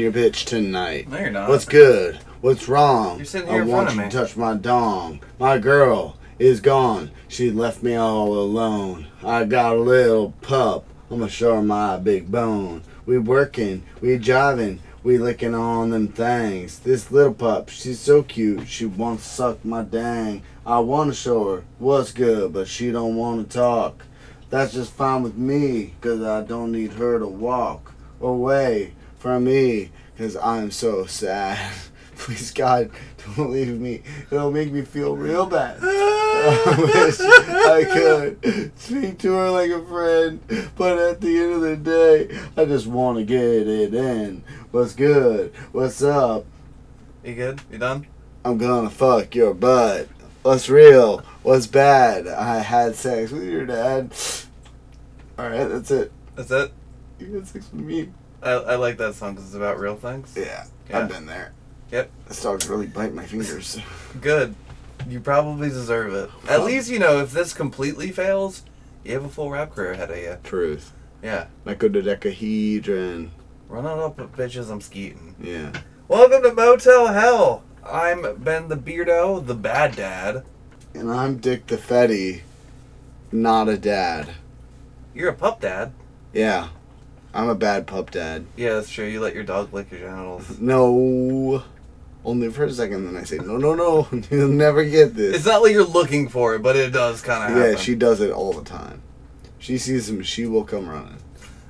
Your bitch tonight. No, you're not. What's good? What's wrong? You're sitting I in want front of you me. to touch my dong. My girl is gone. She left me all alone. I got a little pup. I'ma show her my big bone. We working, we jiving, we licking on them things. This little pup, she's so cute. She wants to suck my dang. I wanna show her what's good, but she don't wanna talk. That's just fine with me, cause I don't need her to walk away from me, cause I'm so sad. Please God, don't leave me. It'll make me feel real bad. I wish I could speak to her like a friend, but at the end of the day, I just want to get it in. What's good? What's up? You good? You done? I'm gonna fuck your butt. What's real? What's bad? I had sex with your dad. Alright, that's it. That's it? You had sex with me. I, I like that song because it's about real things. Yeah, Yeah. I've been there. Yep. This dog's really biting my fingers. Good. You probably deserve it. At least, you know, if this completely fails, you have a full rap career ahead of you. Truth. Yeah. Nicododecahedron. Run on up, bitches, I'm skeeting. Yeah. Welcome to Motel Hell. I'm Ben the Beardo, the bad dad. And I'm Dick the Fetty, not a dad. You're a pup dad. Yeah. I'm a bad pup dad. Yeah, that's true. You let your dog lick your genitals. No. Only for a second, then I say, no, no, no. You'll never get this. It's not like you're looking for it, but it does kind of happen. yeah, she does it all the time. She sees him, she will come running.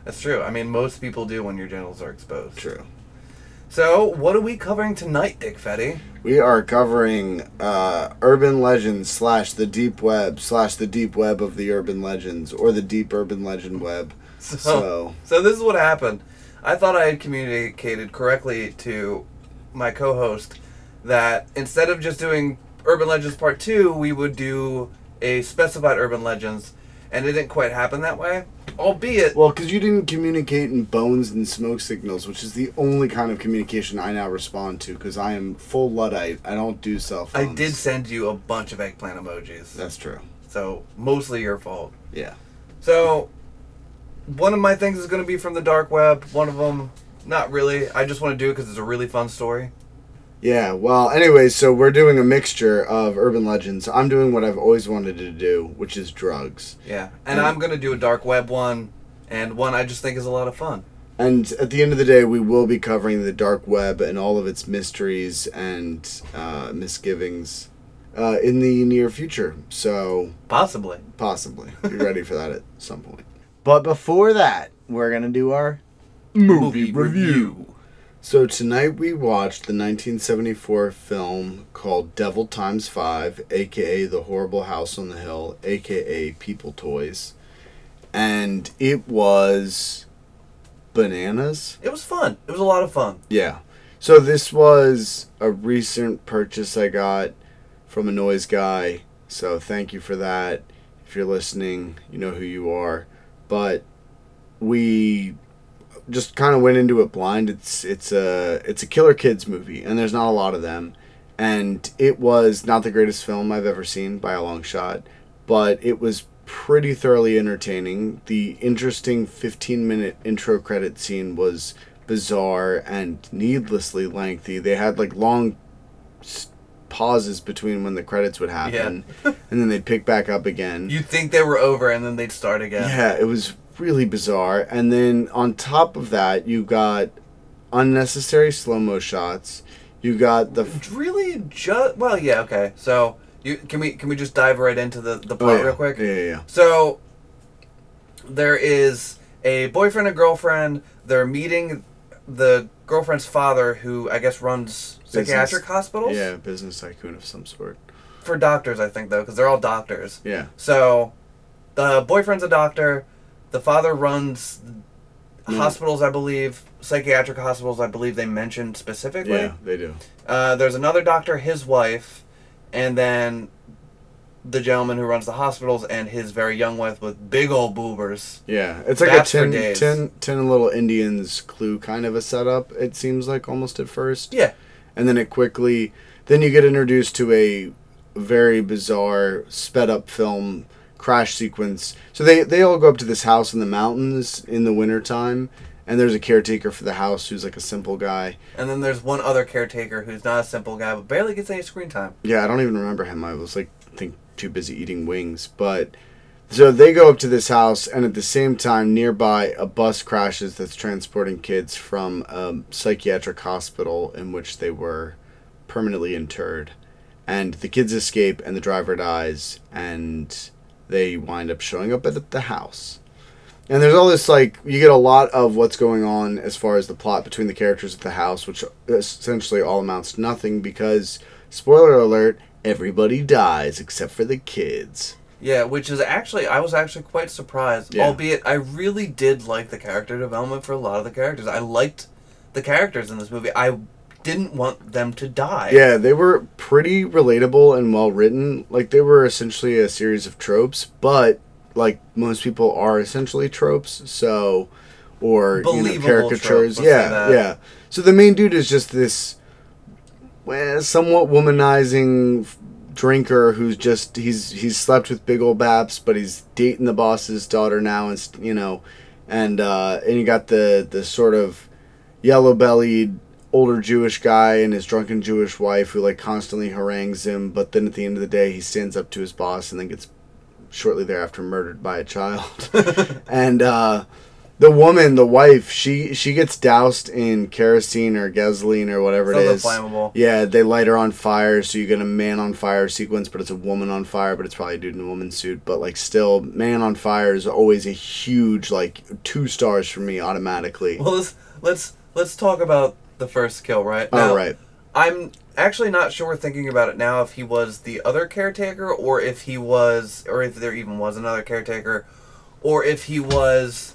That's true. I mean, most people do when your genitals are exposed. True. So, what are we covering tonight, Dick Fetty? We are covering uh, urban legends slash the deep web slash the deep web of the urban legends or the deep urban legend web. So, So- so this is what happened. I thought I had communicated correctly to my co-host that instead of just doing Urban Legends Part 2, we would do a specified Urban Legends, and it didn't quite happen that way. Albeit, Well, because you didn't communicate in bones and smoke signals, which is the only kind of communication I now respond to because I am full Luddite. I don't do cell I phones. did send you a bunch of eggplant emojis. That's true. So, mostly your fault. Yeah. So, one of my things is going to be from the dark web. One of them, not really. I just want to do it because it's a really fun story. Yeah, well, anyways, so we're doing a mixture of urban legends. I'm doing what I've always wanted to do, which is drugs. Yeah, and Mm. I'm gonna do a dark web one, and one I just think is a lot of fun. And at the end of the day, we will be covering the dark web and all of its mysteries and uh, misgivings uh, in the near future. So, Possibly. possibly. Be ready for that at some point. But before that, we're going to do our movie review. So tonight we watched the 1974 film called Devil Times 5, aka The Horrible House on the Hill, aka People Toys. And it was bananas. It was fun. It was a lot of fun. Yeah. So this was a recent purchase I got from a noise guy. So thank you for that. If you're listening, you know who you are. But we just kind of went into it blind. It's it's a it's a killer kids movie, and there's not a lot of them. And it was not the greatest film I've ever seen by a long shot, but it was pretty thoroughly entertaining. The interesting 15 minute intro credit scene was bizarre and needlessly lengthy. They had like long pauses between when the credits would happen, and then they'd pick back up again. You'd think they were over, and then they'd start again. Yeah, it was really bizarre. And then on top of that, you got unnecessary slow mo shots. You got the f- Really, just well, yeah, okay. So, you can we can we just dive right into the the oh, yeah. real quick? Yeah, yeah, yeah. So, there is a boyfriend and girlfriend. They're meeting the girlfriend's father, who I guess runs psychiatric Business. hospitals Yeah, business tycoon of some sort. for doctors, I think, though, because they're all doctors. Yeah. So, the boyfriend's a doctor. The father runs hospitals, I believe, psychiatric hospitals, I believe they mentioned specifically. Yeah, they do. Uh, there's another doctor, his wife, and then the gentleman who runs the hospitals and his very young wife with big old boobers. Yeah, it's like That's a for tin, days. tin, tin little Indians clue kind of a setup. It seems like almost at first. Yeah. and then it quickly then you get introduced to a very bizarre sped up film crash sequence so they they all go up to this house in the mountains in the wintertime and there's a caretaker for the house who's like a simple guy And then there's one other caretaker who's not a simple guy, but barely gets any screen time. yeah i don't even remember him i was like think too busy eating wings but so they go up to this house and at the same time nearby a bus crashes that's transporting kids from a psychiatric hospital in which they were permanently interred. And the kids escape and the driver dies and they wind up showing up at the house. And there's all this like you get a lot of what's going on as far as the plot between the characters at the house which essentially all amounts to nothing because spoiler alert everybody dies except for the kids Yeah, which is actually I was actually quite surprised. Yeah. Albeit I really did like the character development for a lot of the characters. I liked the characters in this movie. I didn't want them to die. Yeah, they were pretty relatable and well written. Like they were essentially a series of tropes, but like most people are essentially tropes, so or you know, caricatures. yeah, yeah. So the main dude is just this well, somewhat womanizing drinker who's just he's he's slept with big old baps, but he's dating the boss's daughter now, and you know, and uh, and you got the the sort of yellow bellied older Jewish guy and his drunken Jewish wife who like constantly harangues him, but then at the end of the day he stands up to his boss and then gets shortly thereafter murdered by a child. and uh the woman, the wife, she she gets doused in kerosene or gasoline or whatever it is. flammable. Yeah, they light her on fire, so you get a man on fire sequence, but it's a woman on fire, but it's probably a dude in a woman's suit. But like, still, man on fire is always a huge like two stars for me automatically. Well, let's let's let's talk about the first kill, right? All Now, right. I'm actually not sure thinking about it now if he was the other caretaker or if he was or if there even was another caretaker or if he was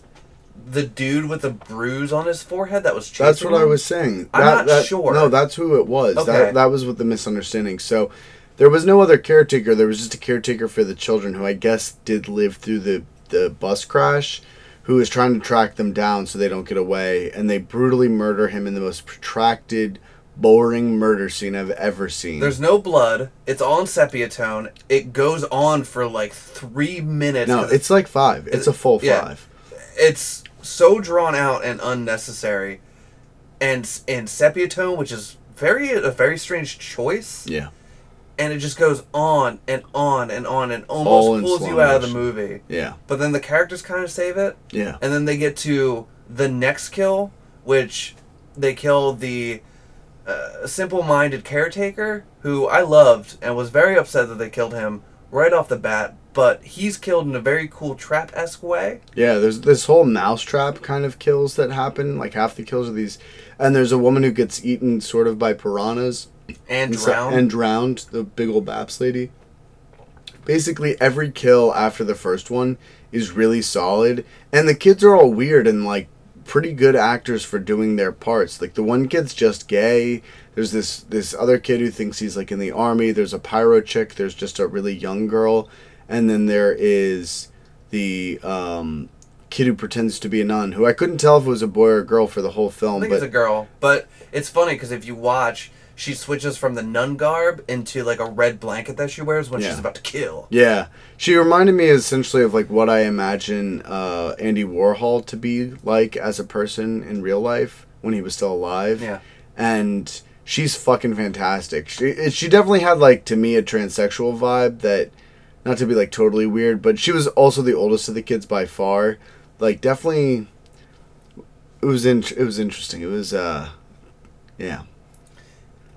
the dude with the bruise on his forehead that was chasing That's what I was saying. I'm That- not that- sure. No, that's who it was. Okay. That that was what the misunderstanding. So there was no other caretaker. There was just a caretaker for the children who I guess did live through the the bus crash, who is trying to track them down so they don't get away, and they brutally murder him in the most protracted, boring murder scene I've ever seen. There's no blood. It's all in sepia tone. It goes on for like three minutes. no, 'cause it's like five. It's a full yeah. five. it's so drawn out and unnecessary, and and sepia tone, which is very a very strange choice. Yeah. and it just goes on and on and on and almost pulls you out of the movie. Yeah. But then the characters kind of save it, Yeah. and then they get to the next kill, which they kill the uh, simple-minded caretaker, who I loved and was very upset that they killed him right off the bat. But he's killed in a very cool trap-esque way. Yeah, there's this whole mousetrap kind of kills that happen. Like half the kills are these, and there's a woman who gets eaten sort of by piranhas And and drowned. and drowned. The big old Baps lady. Basically, every kill after the first one is really solid, and the kids are all weird and like pretty good actors for doing their parts. Like the one kid's just gay. There's this this other kid who thinks he's like in the army. There's a pyro chick. There's just a really young girl, and then there is the um, kid who pretends to be a nun, who I couldn't tell if it was a boy or a girl for the whole I film. think But it's a girl, but it's funny because if you watch, she switches from the nun garb into like a red blanket that she wears when Yeah. she's about to kill. Yeah, she reminded me essentially of like what I imagine uh, Andy Warhol to be like as a person in real life when he was still alive. Yeah. and she's fucking fantastic. She she definitely had like to me a transsexual vibe that, not to be like totally weird, but she was also the oldest of the kids by far. Like definitely, it was in it was interesting. It was uh, yeah.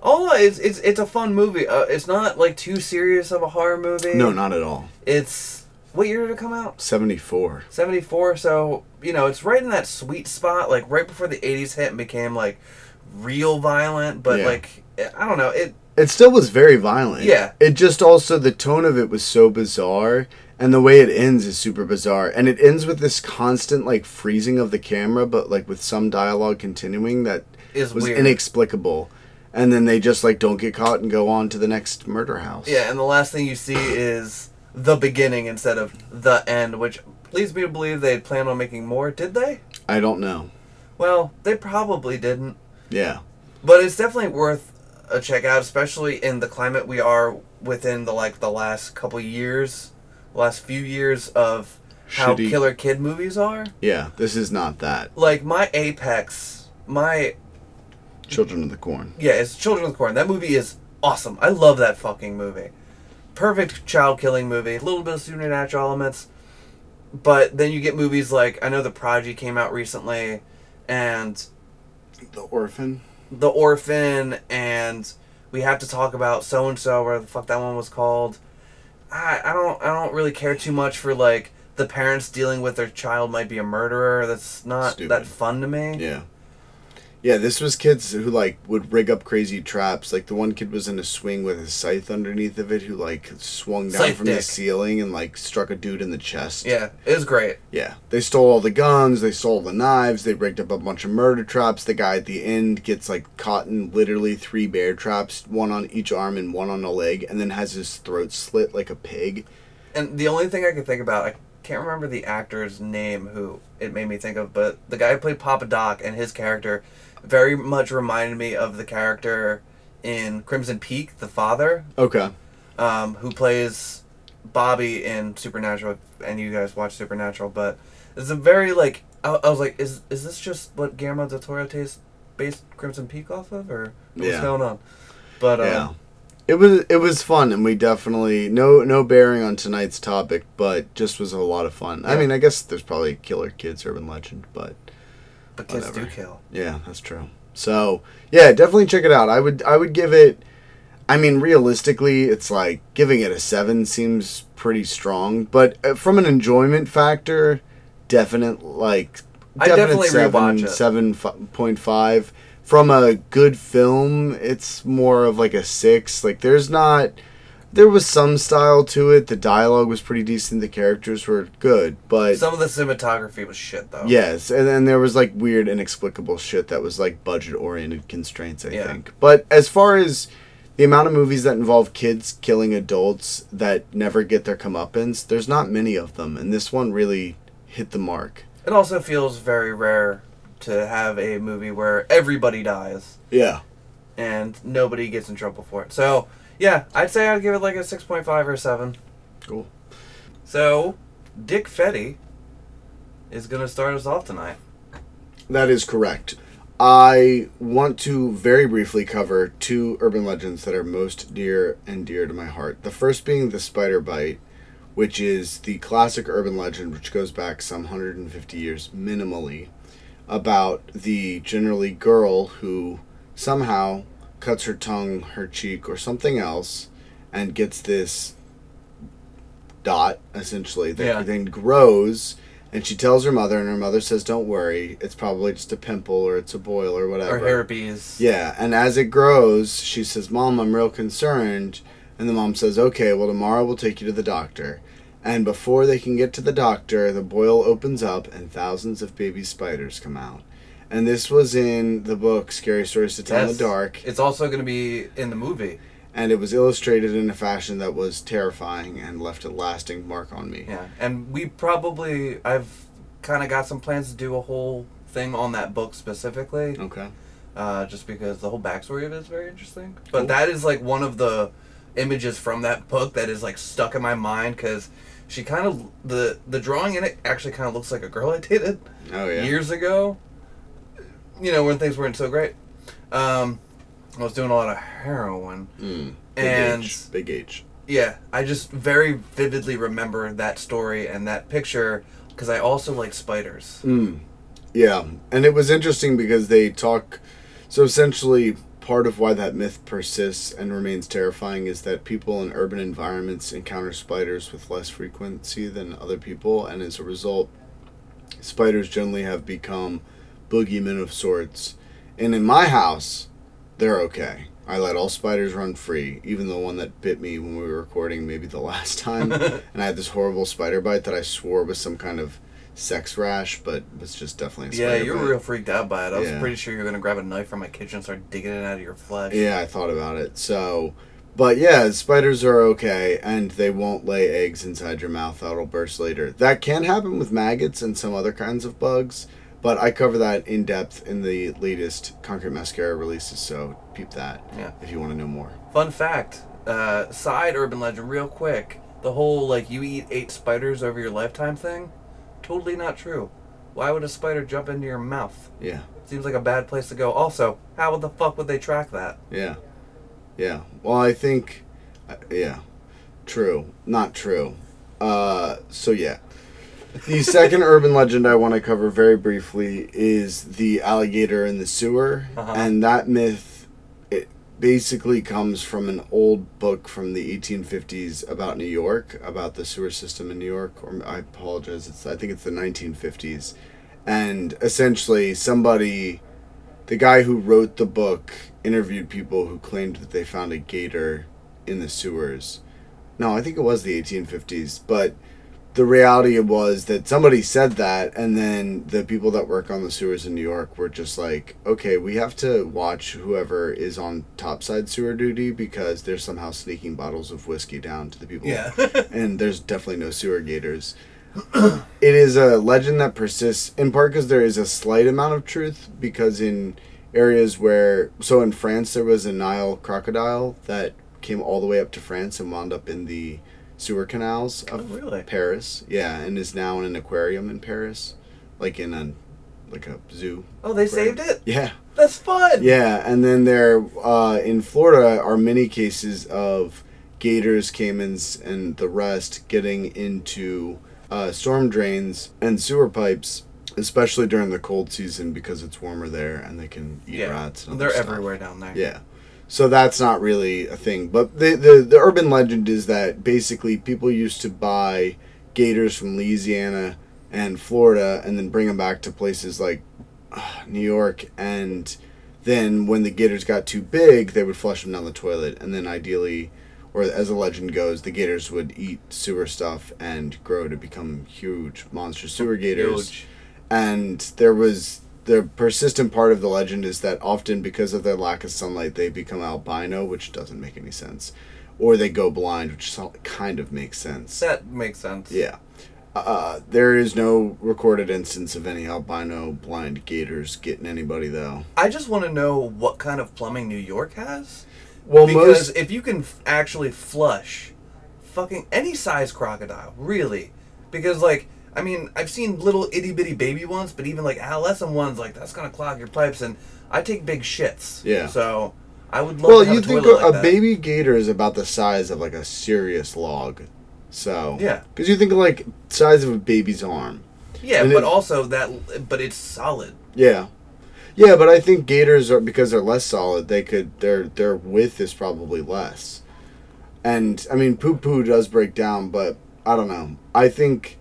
Oh, it's it's it's a fun movie. Uh, it's not like too serious of a horror movie. No, not at all. It's what year did it come out? Seventy four. Seventy four. So you know, it's right in that sweet spot, like right before the eighties hit and became like real violent. But Yeah. like I don't know, it It still was very violent. Yeah. It just also the tone of it was so bizarre And the way it ends is super bizarre. And it ends with this constant like freezing of the camera, but like with some dialogue continuing that Is was weird. inexplicable. And then they just like don't get caught and go on to the next murder house. Yeah, and the last thing you see is the beginning instead of the end, which leads me to believe they had planned on making more. Did they? I don't know. Well, they probably didn't. Yeah. But it's definitely worth a check out, especially in the climate we are within the like the last couple years, last few years of how Shitty- killer kid movies are. Yeah. This is not that. Like my apex, my Children of the Corn. yeah, it's Children of the Corn. That movie is awesome. I love that fucking movie. Perfect child killing movie. A little bit of supernatural elements. But then you get movies like I know The Prodigy came out recently and The Orphan. The Orphan and we have to talk about so and so where the fuck that one was called. I I don't I don't really care too much for like the parents dealing with their child might be a murderer. That's not Stupid. that fun to me. Yeah. Yeah, this was kids who like would rig up crazy traps. Like the one kid was in a swing with a scythe underneath of it who like swung down Scythe from the dick. ceiling and like struck a dude in the chest. Yeah, it was great. Yeah. They stole all the guns, they stole the knives, they rigged up a bunch of murder traps. The guy at the end gets like caught in literally three bear traps, one on each arm and one on a leg, and then has his throat slit like a pig. And the only thing I can think about, I can't remember the actor's name who it made me think of, but the guy who played Papa Doc and his character very much reminded me of the character in Crimson Peak, the father, Okay. um, who plays Bobby in Supernatural. And you guys watch Supernatural, but it's a very like I, I was like, is is this just what Guillermo del Toro tastes based Crimson Peak off of, or what's Yeah. going on? But um, Yeah. It was it was fun and we definitely no no bearing on tonight's topic, but just was a lot of fun. I mean, I guess there's probably Killer Kids urban legend, but but kids Whatever. do kill. yeah, that's true. So, yeah, definitely check it out. I would I would give it I mean, realistically, it's like giving it a 7 seems pretty strong, but uh, from an enjoyment factor, definite like I definitely rewatch it. seven point five. From a good film, it's more of like a six. Like there's not, there was some style to it. The dialogue was pretty decent. The characters were good, but Some of the cinematography was shit though. yes, and then there was like weird, inexplicable shit that was like budget oriented constraints. I Yeah. think. But as far as the amount of movies that involve kids killing adults that never get their comeuppance, there's not many of them, and this one really hit the mark. It also feels very rare to have a movie where everybody dies Yeah. and nobody gets in trouble for it. So, yeah, I'd say I'd give it like a 6.5 or 7. Cool. So, Dick Fetty is going to start us off tonight. That is correct. I want to very briefly cover two urban legends that are most dear and dear to my heart. The first being the spider bite, which is the classic urban legend, which goes back some 150 years minimally, about the generally girl who somehow cuts her tongue, her cheek, or something else, and gets this dot essentially that Yeah. then grows. And she tells her mother, and her mother says, "Don't worry, it's probably just a pimple or it's a boil or whatever." Or herpes. Yeah, and as it grows, she says, Mom, I'm real concerned. And the mom says, Okay, well, tomorrow we'll take you to the doctor. And before they can get to the doctor, the boil opens up and thousands of baby spiders come out. And this was in the book Scary Stories to Tell in Yes. the Dark. It's also going to be in the movie. And it was illustrated in a fashion that was terrifying and left a lasting mark on me. Yeah. And we probably, I've kind of got some plans to do a whole thing on that book specifically. Okay. uh, just because the whole backstory of it is very interesting. But Cool. that is like one of the images from that book that is like stuck in my mind because she kind of the the drawing in it actually kind of looks like a girl I dated Oh, yeah. years ago. You know when things weren't so great. Um, I was doing a lot of heroin, Mm. Big and H. Big H. yeah, I just very vividly remember that story and that picture because I also like spiders. Mm. Yeah, and it was interesting because they talk. So essentially, part of why that myth persists and remains terrifying is that people in urban environments encounter spiders with less frequency than other people, and as a result, spiders generally have become boogeymen of sorts. And in my house, they're okay. I let all spiders run free, even the one that bit me when we were recording maybe the last time. and I had this horrible spider bite that I swore was some kind of sex rash, but was just definitely a Yeah, you were real freaked out by it. I was Yeah. pretty sure you were gonna grab a knife from my kitchen and start digging it out of your flesh. Yeah, I thought about it. So, but yeah, spiders are okay, and they won't lay eggs inside your mouth that'll burst later. That can happen with maggots and some other kinds of bugs, but I cover that in depth in the latest Concrete Mascara releases, so peep that Yeah. if you want to know more. Fun fact, uh, side urban legend, real quick. The whole like you eat eight spiders over your lifetime thing, totally not true. Why would a spider jump into your mouth? Yeah, Seems like a bad place to go. Also, how would the fuck would they track that? yeah, yeah. Well, I think, uh, yeah, true, not true. Uh, so yeah. The second urban legend I want to cover very briefly is the alligator in the sewer, Uh-huh. and that myth it basically comes from an old book from the 1850s about New York, about the sewer system in New York. Or I apologize, it's I think it's the 1950s, and essentially somebody, the guy who wrote the book, interviewed people who claimed that they found a gator in the sewers. No, I think it was the 1850s, but the reality was that somebody said that and then the people that work on the sewers in New York were just like, okay, we have to watch whoever is on topside sewer duty because they're somehow sneaking bottles of whiskey down to the people. yeah. and there's definitely no sewer gators. it is a legend that persists in part because there is a slight amount of truth because in areas where so in France there was a Nile crocodile that came all the way up to France and wound up in the sewer canals of Oh, really? Paris. Yeah, and is now in an aquarium in Paris, like in a like a zoo. oh, they aquarium. saved it. Yeah. That's fun. Yeah, and then there uh, in Florida are many cases of gators, caimans, and the rest getting into uh, storm drains and sewer pipes, especially during the cold season because it's warmer there and they can eat Yeah. rats. And They're stuff. everywhere down there. Yeah. So that's not really a thing. But the, the, the urban legend is that basically people used to buy gators from Louisiana and Florida and then bring them back to places like uh, New York. And then when the gators got too big, they would flush them down the toilet. And then ideally, or as the legend goes, the gators would eat sewer stuff and grow to become huge monster sewer gators Huge. and there was the persistent part of the legend is that often because of their lack of sunlight they become albino which doesn't make any sense or they go blind which kind of makes sense That makes sense. yeah uh, there is no recorded instance of any albino blind gators getting anybody though I just want to know what kind of plumbing New York has. well because most if you can f- actually flush fucking any size crocodile, really, because like I mean I've seen little itty bitty baby ones, but even like adolescent ones, like that's gonna clog your pipes, and I take big shits. Yeah. So I would love well to have you a think a, like a baby gator is about the size of like a serious log so Yeah. because you think of like size of a baby's arm Yeah, and but it- also that, but it's solid. Yeah, yeah, but I think gators are because they're less solid. They could their their width is probably less, and I mean poo poo does break down, but I don't know. I think,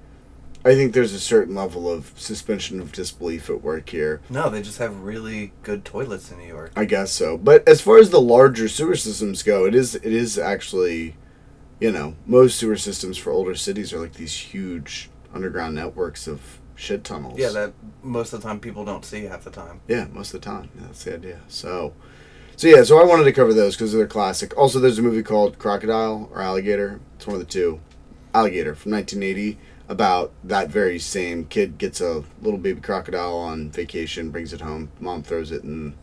I think there's a certain level of suspension of disbelief at work here. No, they just have really good toilets in New York. I guess so. But as far as the larger sewer systems go, it is it is actually, you know, most sewer systems for older cities are like these huge underground networks of shit tunnels. Yeah, that most of the time people don't see half the time. Yeah, most of the time. Yeah, that's the idea. So, so yeah, so I wanted to cover those because they're classic. Also, there's a movie called Crocodile or Alligator. It's one of the two. Alligator from 1980 about that very same kid gets a little baby crocodile on vacation, brings it home. Mom throws it in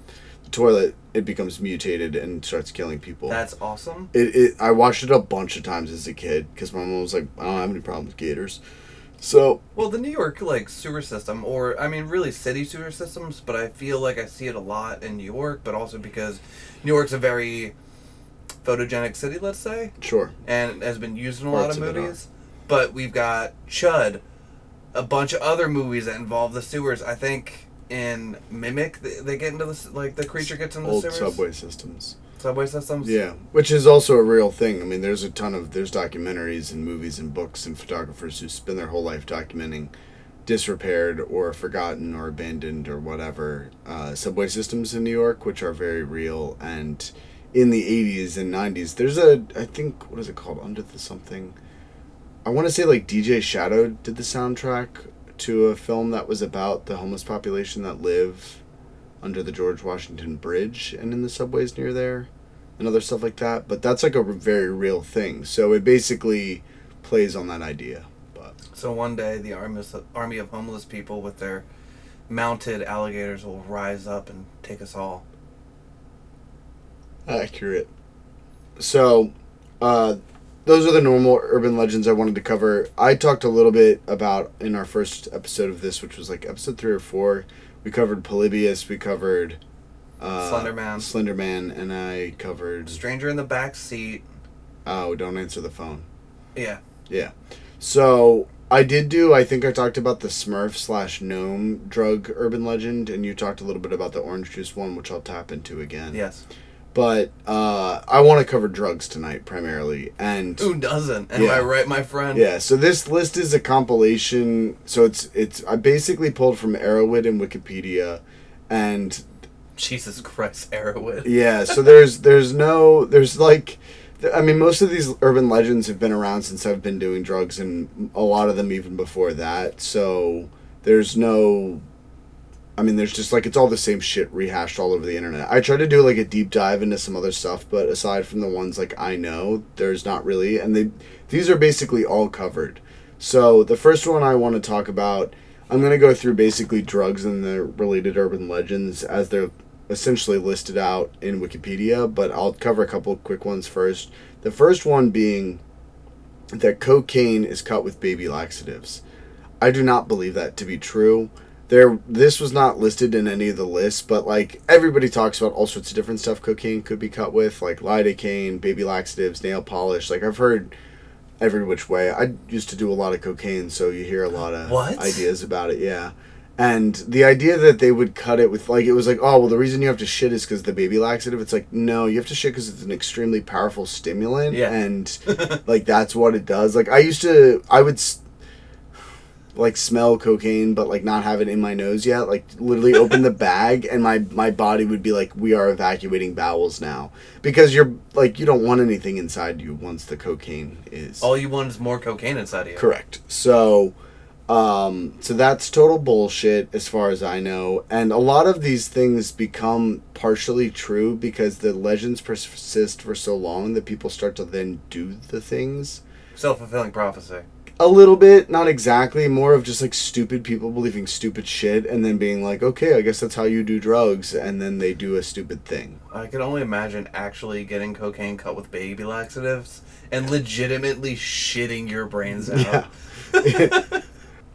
the toilet. It becomes mutated and starts killing people. That's awesome. it, it. I watched it a bunch of times as a kid because my mom was like, I don't have any problem with gators. So Well, the New York like sewer system, or I mean, really city sewer systems, but I feel like I see it a lot in New York, but also because New York's a very photogenic city, let's say, sure. and has been used in a lot Parts of of it movies. But we've got Chud, a bunch of other movies that involve the sewers. I think in Mimic, they, they get into the like the creature gets into Old the sewers. subway systems. subway systems. Yeah, which is also a real thing. I mean, there's a ton of there's documentaries and movies and books and photographers who spend their whole life documenting disrepaired or forgotten or abandoned or whatever uh, subway systems in New York, which are very real. And in the 80s and 90s. There's a, I think, what is it called? Under the something. I want to say like DJ Shadow did the soundtrack to a film that was about the homeless population that live under the George Washington Bridge and in the subways near there and other stuff like that. But that's like a very real thing. So it basically plays on that idea. But So one day, the army, army of homeless people with their mounted alligators will rise up and take us all. accurate. So, uh, those are the normal urban legends I wanted to cover. I talked a little bit about in our first episode of this, which was like episode three or four. We covered Polybius. We covered uh, Slender Man. Slender Man, and I covered. Stranger in the back seat. Oh, don't answer the phone. Yeah. Yeah. So I did do. I think I talked about the Smurf slash gnome drug urban legend, and you talked a little bit about the orange juice one, which I'll tap into again. Yes. But uh, I want to cover drugs tonight primarily, and Who doesn't? Am Yeah. I right, my friend? yeah. So this list is a compilation. So it's it's I basically pulled from Erowid and Wikipedia, and Jesus Christ, Erowid. yeah. So there's there's no there's like. I mean, most of these urban legends have been around since I've been doing drugs, and a lot of them even before that. So there's no. I mean, there's just like it's all the same shit rehashed all over the internet. I try to do like a deep dive into some other stuff, but aside from the ones like I know, there's not really, and they these are basically all covered. So the first one I want to talk about, I'm gonna go through basically drugs and the related urban legends as they're essentially listed out in Wikipedia, but I'll cover a couple quick ones first. The first one being that cocaine is cut with baby laxatives. I do not believe that to be true. There, this was not listed in any of the lists, but like everybody talks about all sorts of different stuff cocaine could be cut with, like lidocaine, baby laxatives, nail polish. Like I've heard every which way. I used to do a lot of cocaine, so you hear a lot of What? ideas about it. Yeah, and the idea that they would cut it with like it was like oh well the reason you have to shit is because the baby laxative. It's like no, you have to shit because it's an extremely powerful stimulant. Yeah. and like that's what it does. Like I used to, I would. Like smell cocaine but like not have it in my nose yet like literally open the bag and my my body would be like we are evacuating bowels now because you're like you don't want anything inside you once the cocaine is All you want is more cocaine inside of you. correct so um so that's total bullshit as far as i know and a lot of these things become partially true because the legends persist for so long that people start to then do the things Self fulfilling prophecy. A little bit, not exactly, more of just like stupid people believing stupid shit and then being like, okay, I guess that's how you do drugs, and then they do a stupid thing. I could only imagine actually getting cocaine cut with baby laxatives and legitimately shitting your brains out. Yeah.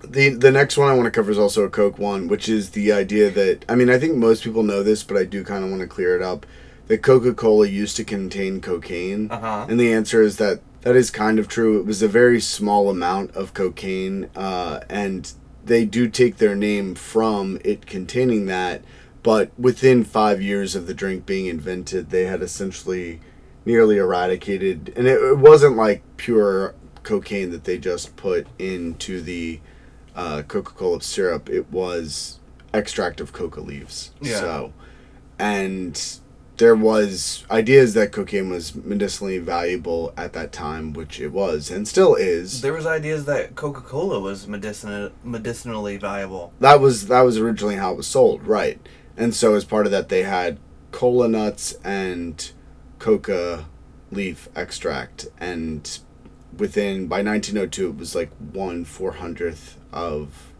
the the next one I want to cover is also a Coke one, which is the idea that I mean I think most people know this, but I do kind of want to clear it up. That Coca Cola used to contain cocaine, Uh-huh. and the answer is that that is kind of true. It was a very small amount of cocaine, uh, and they do take their name from it containing that. But within five years of the drink being invented, they had essentially nearly eradicated, and it, it wasn't like pure cocaine that they just put into the uh, Coca-Cola syrup. It was extract of coca leaves. Yeah. So, and there was ideas that cocaine was medicinally valuable at that time, which it was and still is. There was ideas that Coca Cola was medicinal, medicinally valuable. that was that was originally how it was sold, right? And so as part of that, they had cola nuts and coca leaf extract, and within by 1902, it was like one four hundredth of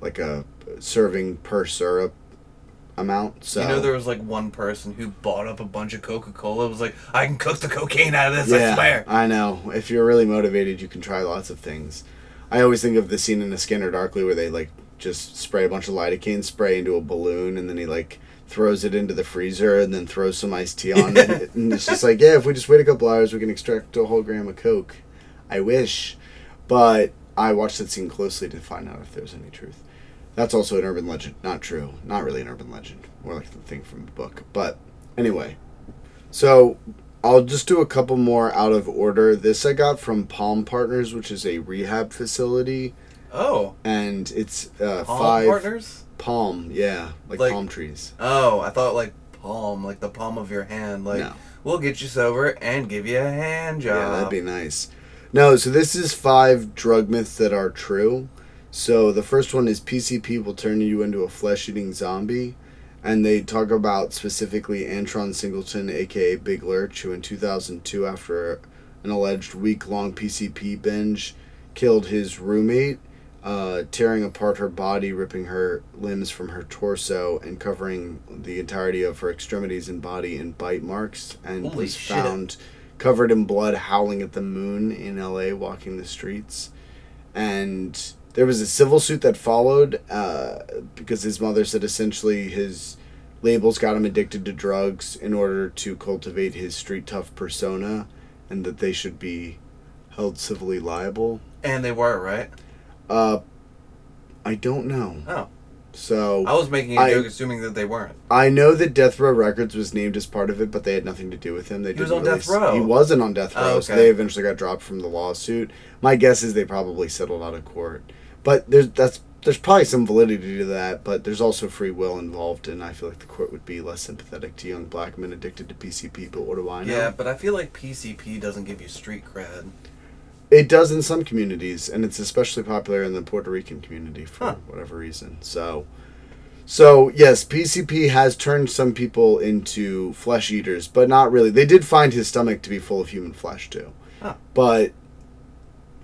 like a serving per syrup amount. So You know, there was like one person who bought up a bunch of Coca Cola. Was like, I can cook the cocaine out of this. I swear. I know. If you're really motivated, you can try lots of things. I always think of the scene in The Scanner Darkly where they like just spray a bunch of lidocaine spray into a balloon and then he like throws it into the freezer and then throws some iced tea on it. And it's just like, yeah, if we just wait a couple hours, we can extract a whole gram of Coke. I wish. But I watched that scene closely to find out if there's any truth. That's also an urban legend. Not true. Not really an urban legend. More like the thing from a book. But anyway. So I'll just do a couple more out of order. This I got from Palm Partners, which is a rehab facility, Oh, and it's uh, Palm five partners. palm, yeah, like, Like- palm trees. Oh, I thought like palm, like the palm of your hand. Like, No. we'll get you sober and give you a hand job. Yeah, that'd be nice. No, so this is five drug myths that are true. So the first one is PCP will turn you into a flesh eating zombie. And they talk about specifically Antron Singleton, aka Big Lurch, who in 2002, after an alleged week long PCP binge, killed his roommate, uh, tearing apart her body, ripping her limbs from her torso, and covering the entirety of her extremities and body in bite marks, and Holy was shit. found covered in blood, howling at the moon in LA, walking the streets. And there was a civil suit that followed uh, because his mother said essentially his labels got him addicted to drugs in order to cultivate his street tough persona and that they should be held civilly liable. And they were, right? Uh, I don't know. Oh. So I was making a I- joke assuming that they weren't. I know that Death Row Records was named as part of it, but they had nothing to do with him. They He was didn't on Death Row. He wasn't on Death Oh, Row, so they eventually got dropped from the lawsuit. My guess is they probably settled out of court, but there's that's there's probably some validity to that. But there's also free will involved, and I feel like the court would be less sympathetic to young black men addicted to PCP. But what do I know? Yeah, but I feel like PCP doesn't give you street cred. It does in some communities, and it's especially popular in the Puerto Rican community for Huh. whatever reason. So, so yes, PCP has turned some people into flesh eaters, but not really. They did find his stomach to be full of human flesh too, Huh. but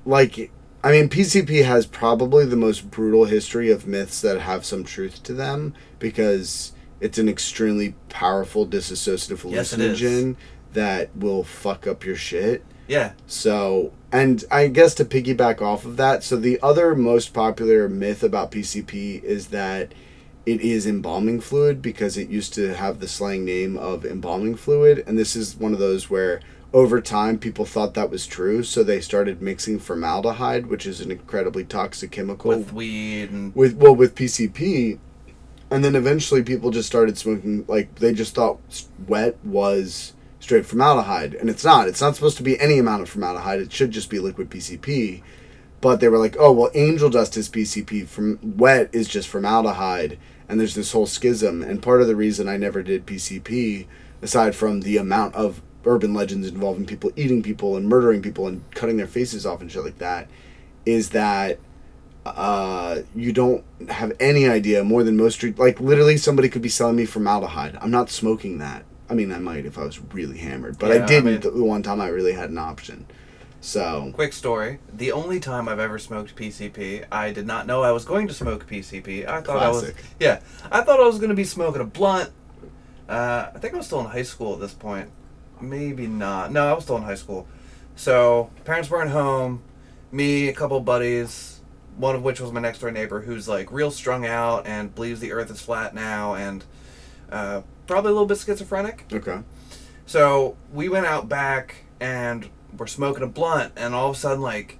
like, I mean, PCP has probably the most brutal history of myths that have some truth to them because it's an extremely powerful dissociative Yes, hallucinogen that will fuck up your shit. Yeah. So, and I guess to piggyback off of that, so the other most popular myth about PCP is that it is embalming fluid because it used to have the slang name of embalming fluid. And this is one of those where over time people thought that was true. So they started mixing formaldehyde, which is an incredibly toxic chemical, With weed and with well with PCP, and then eventually people just started smoking like they just thought wet was straight formaldehyde, and it's not. It's not supposed to be any amount of formaldehyde. It should just be liquid PCP. But they were like, oh well, angel dust is PCP. From wet is just formaldehyde, and there's this whole schism. And part of the reason I never did PCP, aside from the amount of urban legends involving people eating people and murdering people and cutting their faces off and shit like that, is that uh, you don't have any idea more than most street. Like literally, somebody could be selling me formaldehyde. I'm not smoking that. I mean, I might if I was really hammered, but Yeah, I I didn't mean- the one time I really had an option. So quick story. The only time I've ever smoked PCP, I did not know I was going to smoke PCP. I thought I was Classic. Yeah. I thought I was going to be smoking a blunt. Uh, I think I was still in high school at this point. Maybe not. No, I was still in high school. So, parents weren't home. Me, a couple buddies, one of which was my next door neighbor who's like real strung out and believes the earth is flat now and uh, probably a little bit schizophrenic. okay, So we went out back and we're smoking a blunt, and all of a sudden, like,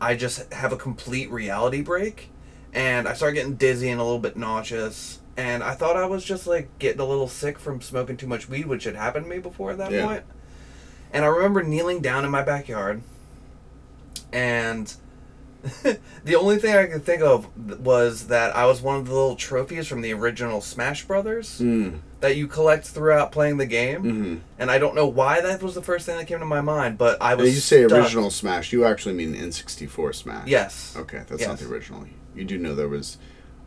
I just have a complete reality break, and I start getting dizzy and a little bit nauseous. And I thought I was just like getting a little sick from smoking too much weed, which had happened to me before at that Yeah. point. And I remember kneeling down in my backyard, and the only thing I could think of was that I was one of the little trophies from the original Smash Brothers mm, that you collect throughout playing the game mm-hmm. and I don't know why that was the first thing that came to my mind, but I Now was. you say stuck. original Smash, you actually mean N64 Smash. Yes, Okay, that's not the original. You do know there was,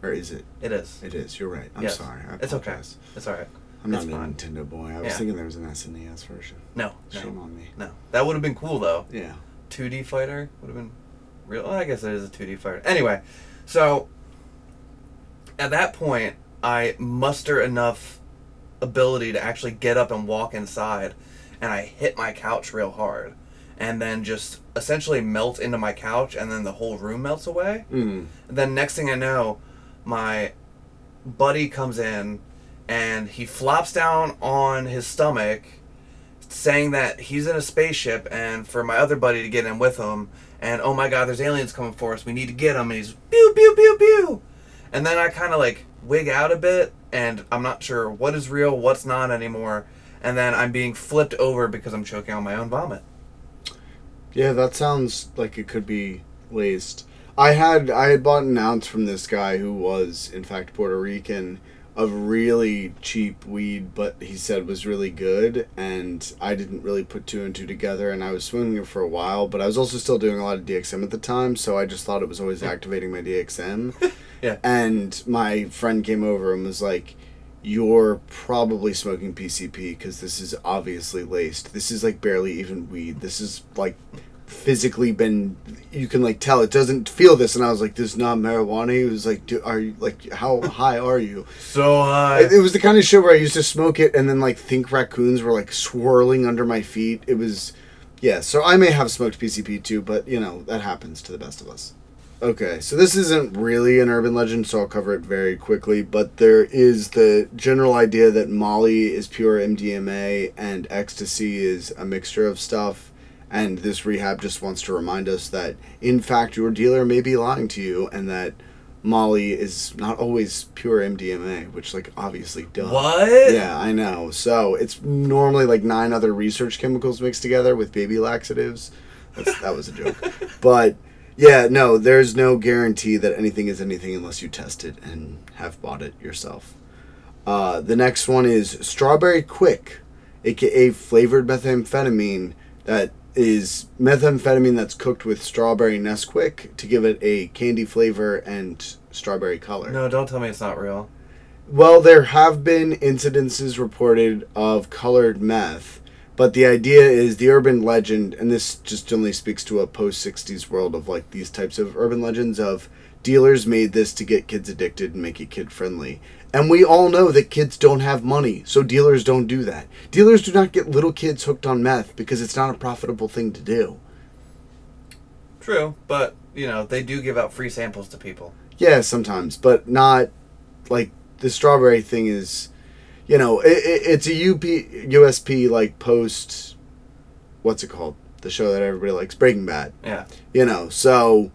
or is it? it is. It is. You're right. I'm Yes. sorry. I It's okay. It's all right. I'm not It's a. Nintendo boy. I was Yeah. thinking there was an SNES version. No, Shame no, on me. no. That would have been cool though. Yeah. 2D fighter would have been real. Well, I guess it is a 2D fighter. Anyway, so at that point, I muster enough ability to actually get up and walk inside, and I hit my couch real hard, and then just essentially melt into my couch, and then the whole room melts away. Mm. then next thing I know, my buddy comes in and he flops down on his stomach, saying that he's in a spaceship and for my other buddy to get in with him. And oh my god, there's aliens coming for us. We need to get them. And he's pew pew pew pew. And then I kind of like wig out a bit, and I'm not sure what is real, what's not anymore. And then I'm being flipped over because I'm choking on my own vomit. Yeah, that sounds like it could be laced. I had I had bought an ounce from this guy who was in fact Puerto Rican of really cheap weed, but he said was really good, and I didn't really put two and two together, and I was smoking it for a while, but I was also still doing a lot of DXM at the time, so I just thought it was always activating my DXM. Yeah. And my friend came over and was like, "You're probably smoking PCP because this is obviously laced. This is like barely even weed. This is like." Physically been you can like tell it doesn't feel this and i was like this is not marijuana he was like are you like how high are you So high. it, it was the kind of shit where I used to smoke it and then like think raccoons were like swirling under my feet. It was, yeah. So I may have smoked PCP too, but you know that happens to the best of us. Okay, so this isn't really an urban legend, so I'll cover it very quickly. But there is the general idea that Molly is pure MDMA and ecstasy is a mixture of stuff. And this rehab just wants to remind us that, in fact, your dealer may be lying to you, and that Molly is not always pure MDMA, which, like, obviously does. What? Yeah, I know. So it's normally like nine other research chemicals mixed together with baby laxatives. That's, that was a joke. But yeah, no, there's no guarantee that anything is anything unless you test it and have bought it yourself. Uh, the next one is Strawberry Quick, aka flavored methamphetamine that is methamphetamine that's cooked with strawberry Nesquik to give it a candy flavor and strawberry color. No, don't tell me it's not real. Well, there have been incidences reported of colored meth, but the idea is the urban legend, and this just only speaks to a post 60s world of like these types of urban legends of dealers made this to get kids addicted and make it kid friendly. And we all know that kids don't have money, so dealers don't do that. Dealers do not get little kids hooked on meth because it's not a profitable thing to do. True, but you know they do give out free samples to people. Yeah, sometimes, but not like the strawberry thing is, you know, it, it, it's a UP USP like post, what's it called? The show that everybody likes, Breaking Bad. Yeah. You know, so,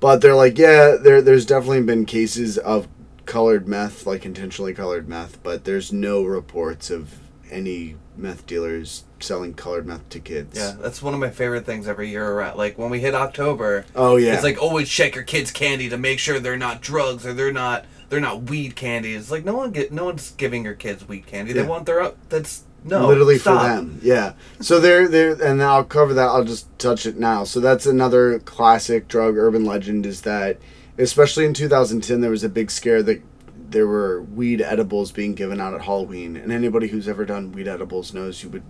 but they're like, yeah, there there's definitely been cases of colored meth, like intentionally colored meth, but there's no reports of any meth dealers selling colored meth to kids. Yeah, that's one of my favorite things every year around. Like when we hit October, Oh yeah. it's like always check your kids' candy to make sure they're not drugs or they're not they're not weed candy. It's like no one get no one's giving your kids weed candy. They want their up. that's no literally stop. for them yeah so there there and i'll cover that i'll just touch it now so that's another classic drug urban legend is that especially in 2010 there was a big scare that there were weed edibles being given out at halloween and anybody who's ever done weed edibles knows you would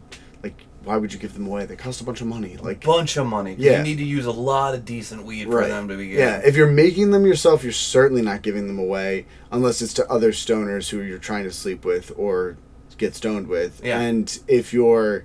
like why would you give them away they cost a bunch of money like Bunch of money. Yeah. You need to use a lot of decent weed for them to be Yeah, if you're making them yourself, you're certainly not giving them away unless it's to other stoners who you're trying to sleep with or get stoned with. Yeah. And if you're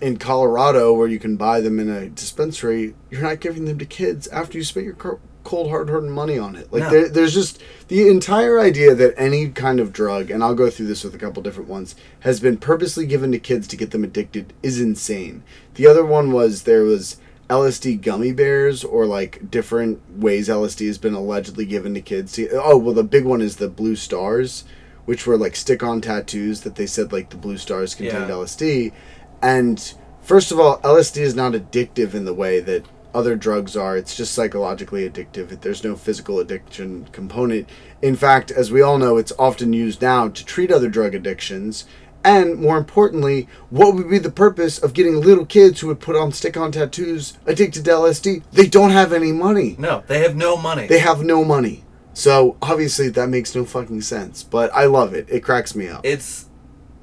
in Colorado where you can buy them in a dispensary, you're not giving them to kids after you spent your cold hard-earned money on it. Like No. there, there's just the entire idea that any kind of drug, and I'll go through this with a couple different ones, has been purposely given to kids to get them addicted is insane. The other one was there was LSD gummy bears or like different ways LSD has been allegedly given to kids. To, oh, well, the big one is the blue stars, which were like stick on tattoos that they said like the blue stars contained Yeah. LSD. And first of all, LSD is not addictive in the way that other drugs are. It's just psychologically addictive. There's no physical addiction component. In fact, as we all know, it's often used now to treat other drug addictions. And more importantly, what would be the purpose of getting little kids who would put on stick on tattoos addicted to LSD? They don't have any money. No, they have no money. They have no money. So obviously that makes no fucking sense. But I love it. It cracks me up. it's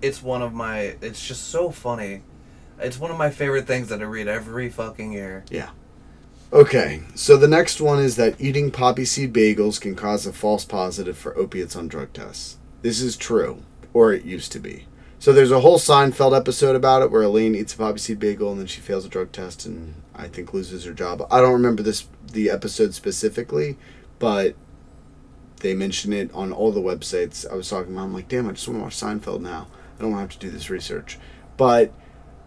it's one of my it's just so funny. It's one of my favorite things that I read every fucking year. Yeah. Okay, so the next one is that eating poppy seed bagels can cause a false positive for opiates on drug tests. This is true, or it used to be. So there's a whole Seinfeld episode about it where Elaine eats a poppy seed bagel and then she fails a drug test and I think loses her job. I don't remember this the episode specifically, but they mention it on all the websites I was talking about. I'm like, damn, I just want to watch Seinfeld now. I don't want to have to do this research. But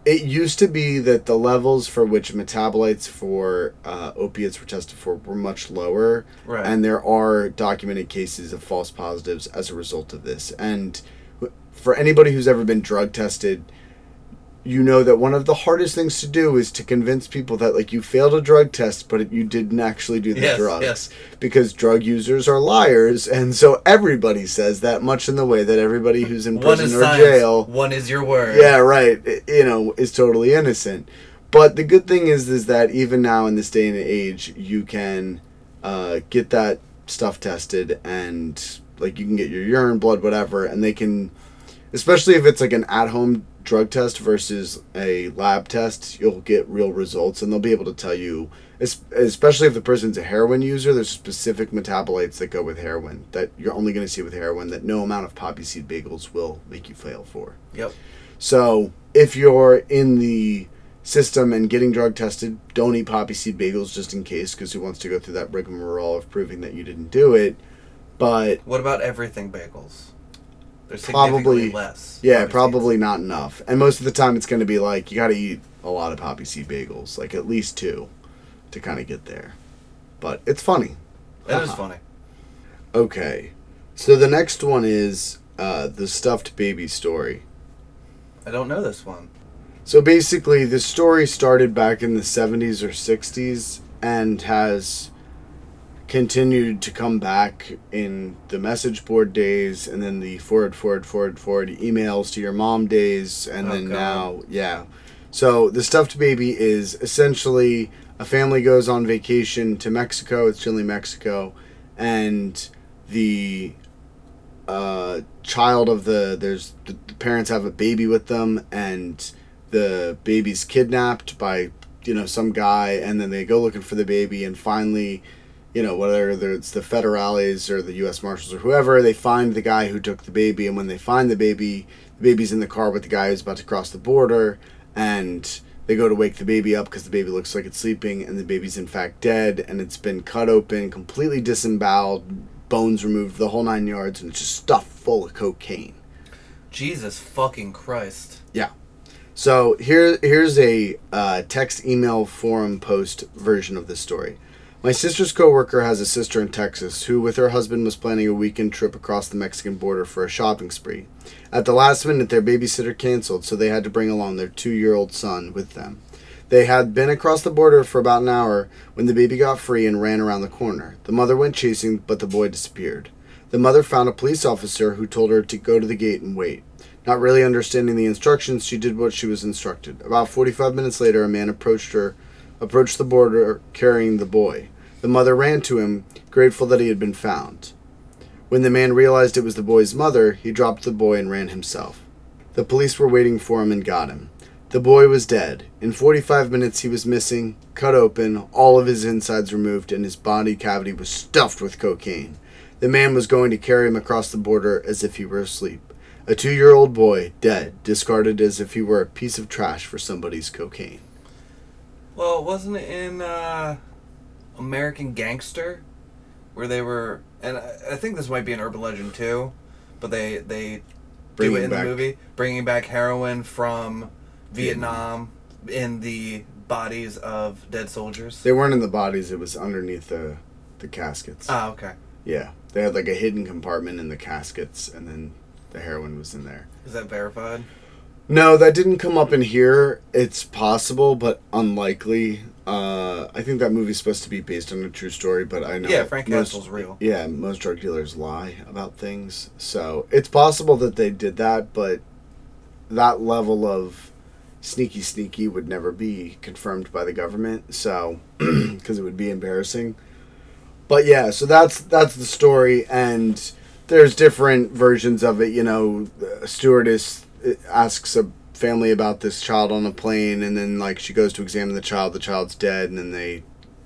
it used to be that the levels for which metabolites for uh, opiates were tested for were much lower. Right. And there are documented cases of false positives as a result of this. And for anybody who's ever been drug tested, you know that one of the hardest things to do is to convince people that like you failed a drug test but you didn't actually do the Yes, drugs yes. because drug users are liars and so everybody says that much in the way that everybody who's in One prison is or science. jail One is your word. yeah right you know is totally innocent but the good thing is is that even now in this day and age you can uh, get that stuff tested and like you can get your urine blood whatever and they can especially if it's like an at-home drug test versus a lab test you'll get real results and they'll be able to tell you especially if the person's a heroin user there's specific metabolites that go with heroin that you're only going to see with heroin that no amount of poppy seed bagels will make you fail for Yep. so if you're in the system and getting drug tested, don't eat poppy seed bagels just in case, because who wants to go through that rigmarole of proving that you didn't do it? But What about everything bagels? Probably- less. yeah, probably not enough. And most of the time, it's going to be like you got to eat a lot of poppy seed bagels, like at least two, to kind of get there. But it's funny. It is Haha. funny. Okay, so the next one is uh, the stuffed baby story. I don't know this one. So basically, the story started back in the 70s or 60s and has continued to come back in the message board days and then the forward, forward, forward, forward emails to your mom days. And Oh, then God. now, yeah. So the stuffed baby is essentially a family goes on vacation to Mexico. It's generally Mexico. And the uh, child of the there's the, the parents have a baby with them and the baby's kidnapped by you know some guy and then they go looking for the baby and finally you know whether it's the federales or the U.S. Marshals or whoever they find the guy who took the baby and when they find the baby the baby's in the car with the guy who's about to cross the border and they go to wake the baby up because the baby looks like it's sleeping and the baby's in fact dead and it's been cut open completely disemboweled bones removed the whole nine yards and it's just stuffed full of cocaine Jesus fucking Christ. yeah so here here's a uh, text email forum post version of this story my sister's coworker has a sister in Texas who, with her husband, was planning a weekend trip across the Mexican border for a shopping spree. At the last minute, their babysitter canceled, so they had to bring along their two year old son with them. They had been across the border for about an hour when the baby got free and ran around the corner. The mother went chasing, but the boy disappeared. The mother found a police officer who told her to go to the gate and wait. Not really understanding the instructions, she did what she was instructed. About 45 minutes later, a man approached her, approached the border carrying the boy. The mother ran to him, grateful that he had been found. When the man realized it was the boy's mother, he dropped the boy and ran himself. The police were waiting for him and got him. The boy was dead. In 45 minutes, he was missing, cut open, all of his insides removed, and his body cavity was stuffed with cocaine. The man was going to carry him across the border as if he were asleep. A two year old boy, dead, discarded as if he were a piece of trash for somebody's cocaine. Well, wasn't it in uh, American Gangster where they were, and I, I think this might be an urban legend too, but they they do it in back- the movie, bringing back heroin from Vietnam in the bodies of dead soldiers. They weren't in the bodies, it was underneath the, the caskets. Ah, okay. Yeah, they had like a hidden compartment in the caskets, and then the heroin was in there. Is that verified? No, that didn't come up in here. It's possible, but unlikely. Uh, I think that movie's supposed to be based on a true story, but I know Yeah, Frank most- Castle's real. Yeah, most drug dealers lie about things, so it's possible that they did that, but that level of sneaky sneaky would never be confirmed by the government. So, because it would be embarrassing. But yeah, so that's that's the story, and there's different versions of it. You know, stewardess asks a family about this child on a plane, and then like she goes to examine the child, the child's dead, and then they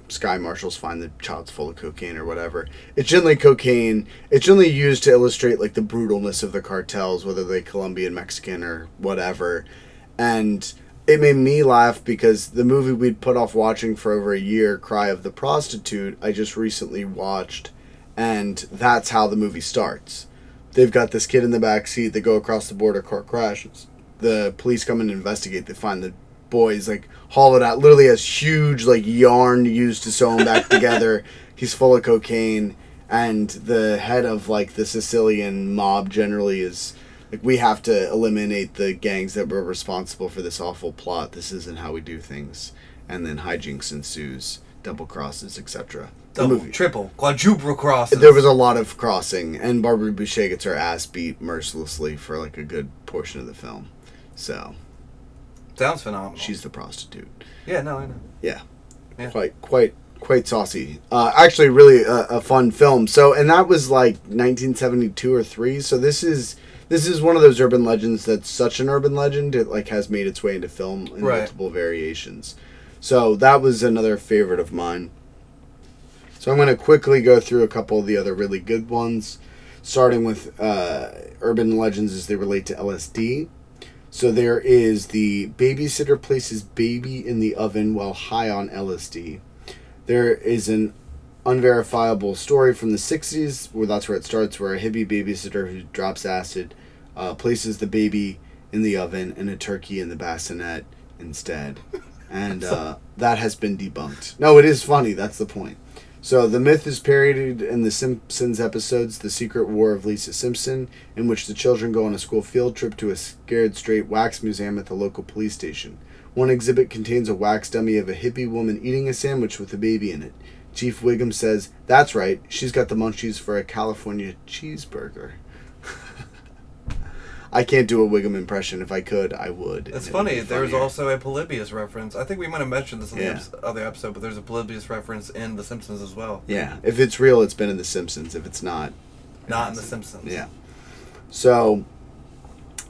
sky marshals find the child's full of cocaine or whatever. It's generally cocaine. It's generally used to illustrate like the brutalness of the cartels, whether they Colombian, Mexican, or whatever. And it made me laugh because the movie we'd put off watching for over a year, Cry of the Prostitute, I just recently watched, and that's how the movie starts. They've got this kid in the back seat. They go across the border. Car crashes. The police come and investigate. They find the boys like hollowed out. Literally has huge like yarn used to sew him back together. He's full of cocaine, and the head of like the Sicilian mob generally is like we have to eliminate the gangs that were responsible for this awful plot. This isn't how we do things, and then hijinks ensues, double crosses, etc. The Double, movie. triple, quadruple crosses. There was a lot of crossing, and Barbara Bouchet gets her ass beat mercilessly for like a good portion of the film. So Sounds phenomenal. she's the prostitute. yeah, no, I know. Yeah. Yeah. Quite, quite, quite saucy. Uh, actually, really a, a fun film. So, and that was like 1972 or three. So this is this is one of those urban legends that's such an urban legend it like has made its way into film in Right. multiple variations. So that was another favorite of mine. So I'm going to quickly go through a couple of the other really good ones, starting with uh, urban legends as they relate to LSD. So there is the babysitter places baby in the oven while high on LSD. There is an unverifiable story from the 60s where that's where it starts where a hippie babysitter who drops acid uh, places the baby in the oven and a turkey in the bassinet instead. And uh, that has been debunked. No, it is funny. That's the point. So the myth is parodied in the Simpsons episodes The Secret War of Lisa Simpson, in which the children go on a school field trip to a scared straight wax museum at the local police station. One exhibit contains a wax dummy of a hippie woman eating a sandwich with a baby in it. Chief Wiggum says, That's right, she's got the munchies for a California cheeseburger. I can't do a Wiggum impression. If I could, I would. It's and it would funny. There's funnier. also a Polybius reference. I think we might have mentioned this in Yeah. the other episode, but there's a Polybius reference in The Simpsons as well. Yeah, if it's real, it's been in The Simpsons. If it's not, Not in The Simpsons. Yeah. So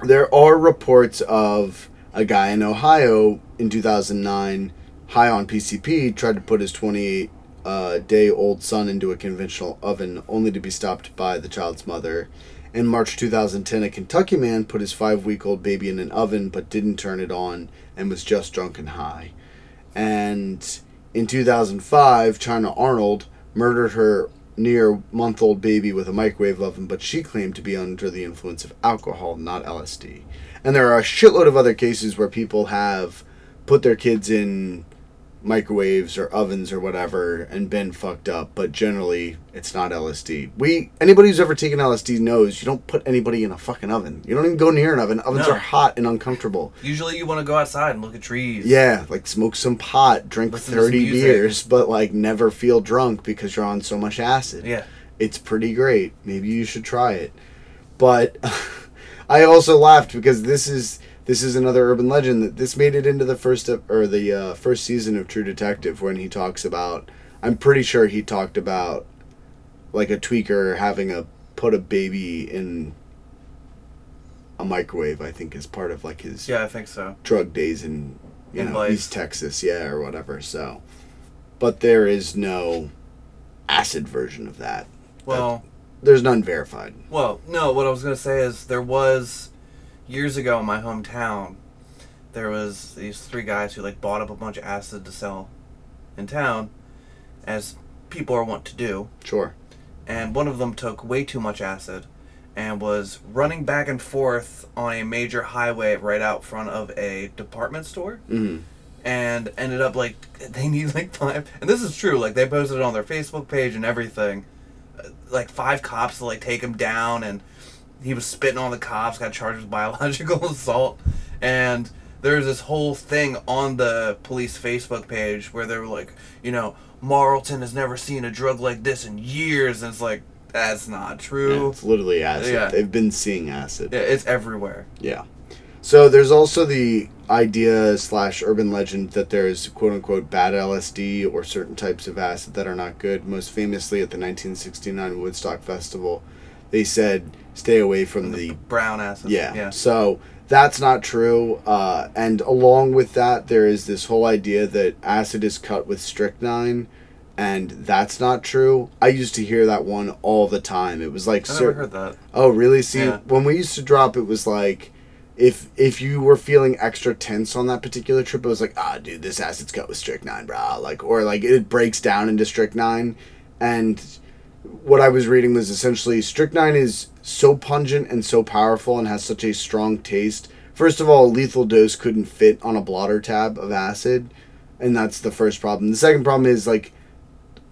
there are reports of a guy in Ohio in 2009, high on PCP, tried to put his 28 uh, day old son into a conventional oven, only to be stopped by the child's mother. In March 2010, a Kentucky man put his five week old baby in an oven but didn't turn it on and was just drunk and high. And in 2005, China Arnold murdered her near month old baby with a microwave oven, but she claimed to be under the influence of alcohol, not LSD. And there are a shitload of other cases where people have put their kids in microwaves or ovens or whatever and been fucked up, but generally it's not LSD. We anybody who's ever taken LSD knows you don't put anybody in a fucking oven. You don't even go near an oven. Ovens No. are hot and uncomfortable. Usually you want to go outside and look at trees. Yeah, like smoke some pot, drink Listen 30 beers, but like never feel drunk because you're on so much acid. Yeah. It's pretty great. Maybe you should try it. But I also laughed because this is this is another urban legend that this made it into the first or the uh, first season of True Detective when he talks about I'm pretty sure he talked about like a tweaker having a put a baby in a microwave I think is part of like his Yeah, I think so. drug days in you In know Vice. East Texas, yeah, or whatever. So, but there is no acid version of that. Well, There's none verified. well, no. What I was gonna say is there was years ago in my hometown, there was these three guys who like bought up a bunch of acid to sell in town, as people are wont to do. Sure. and one of them took way too much acid and was running back and forth on a major highway right out front of a department store hmm and ended up like they need like five and this is true like they posted it on their facebook page and everything Uh, like five cops to like take him down and he was spitting on the cops got charged with biological assault and there's this whole thing on the police facebook page where they were like you know marlton has never seen a drug like this in years and it's like that's not true it's literally acid. Yeah. They've been seeing acid. yeah, it's everywhere Yeah. So there's also the idea slash urban legend that there's quote unquote bad LSD or certain types of acid that are not good. Most famously at the 1969 Woodstock Festival, they said stay away from the brown acid Yeah. yeah So that's not true. Uh, and along with that, there is this whole idea that acid is cut with strychnine, and that's not true. I used to hear that one all the time. It was like, i never cer- heard that oh, really? See, Yeah. when we used to drop, it was like. If if you were feeling extra tense on that particular trip, it was like, ah, dude, this acid's cut with strychnine, brah. Like, or like it breaks down into strychnine, and what I was reading was essentially strychnine is so pungent and so powerful and has such a strong taste. First of all, a lethal dose couldn't fit on a blotter tab of acid, and that's the first problem. The second problem is like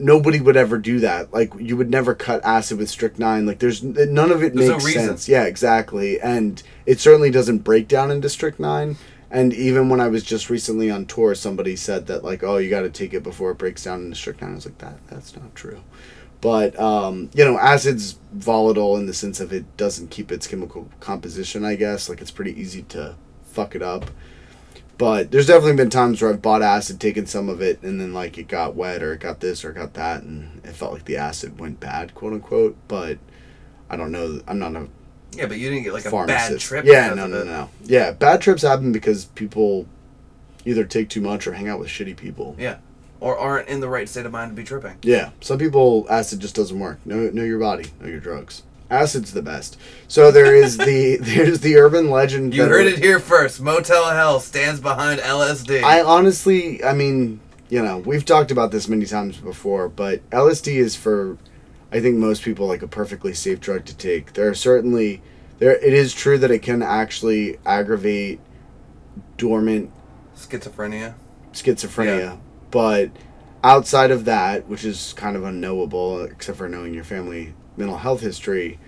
nobody would ever do that. Like you would never cut acid with strychnine. Like there's none of it There's makes reason. sense. Yeah, exactly. And it certainly doesn't break down into strychnine. And even when I was just recently on tour, somebody said that like, oh, you got to take it before it breaks down into strychnine. I was like, that that's not true. But um, you know, acid's volatile in the sense of it doesn't keep its chemical composition. I guess like it's pretty easy to fuck it up. But there's definitely been times where I've bought acid, taken some of it, and then like it got wet or it got this or it got that, and it felt like the acid went bad, quote unquote. But I don't know. I'm not a Yeah, but you didn't get like a bad trip. Yeah, no, no, no. Yeah, bad trips happen because people either take too much or hang out with shitty people. Yeah, or aren't in the right state of mind to be tripping. Yeah, some people acid just doesn't work. Know know your body, know your drugs. Acid's the best. So there is the there's the urban legend. You heard it here first. Motel Hell stands behind LSD. I honestly, I mean, you know, we've talked about this many times before, but LSD is for, I think most people like a perfectly safe drug to take. There are certainly there. It is true that it can actually aggravate dormant Schizophrenia. schizophrenia, Yeah. But outside of that, which is kind of unknowable, except for knowing your family mental health history,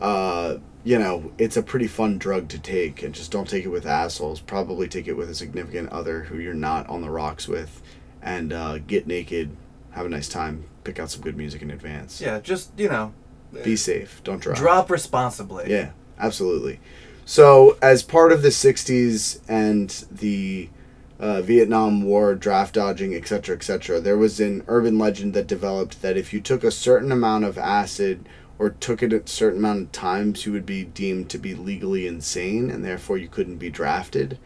uh, you know, it's a pretty fun drug to take, and just don't take it with assholes. Probably take it with a significant other who you're not on the rocks with, and uh, get naked, have a nice time, pick out some good music in advance. Yeah, just you know, Be safe. Don't drop. drop responsibly. Yeah, absolutely. So, as part of the 60s and the uh, Vietnam War, draft dodging, etc., etc., there was an urban legend that developed that if you took a certain amount of acid or took it a certain amount of times, you would be deemed to be legally insane and therefore you couldn't be drafted.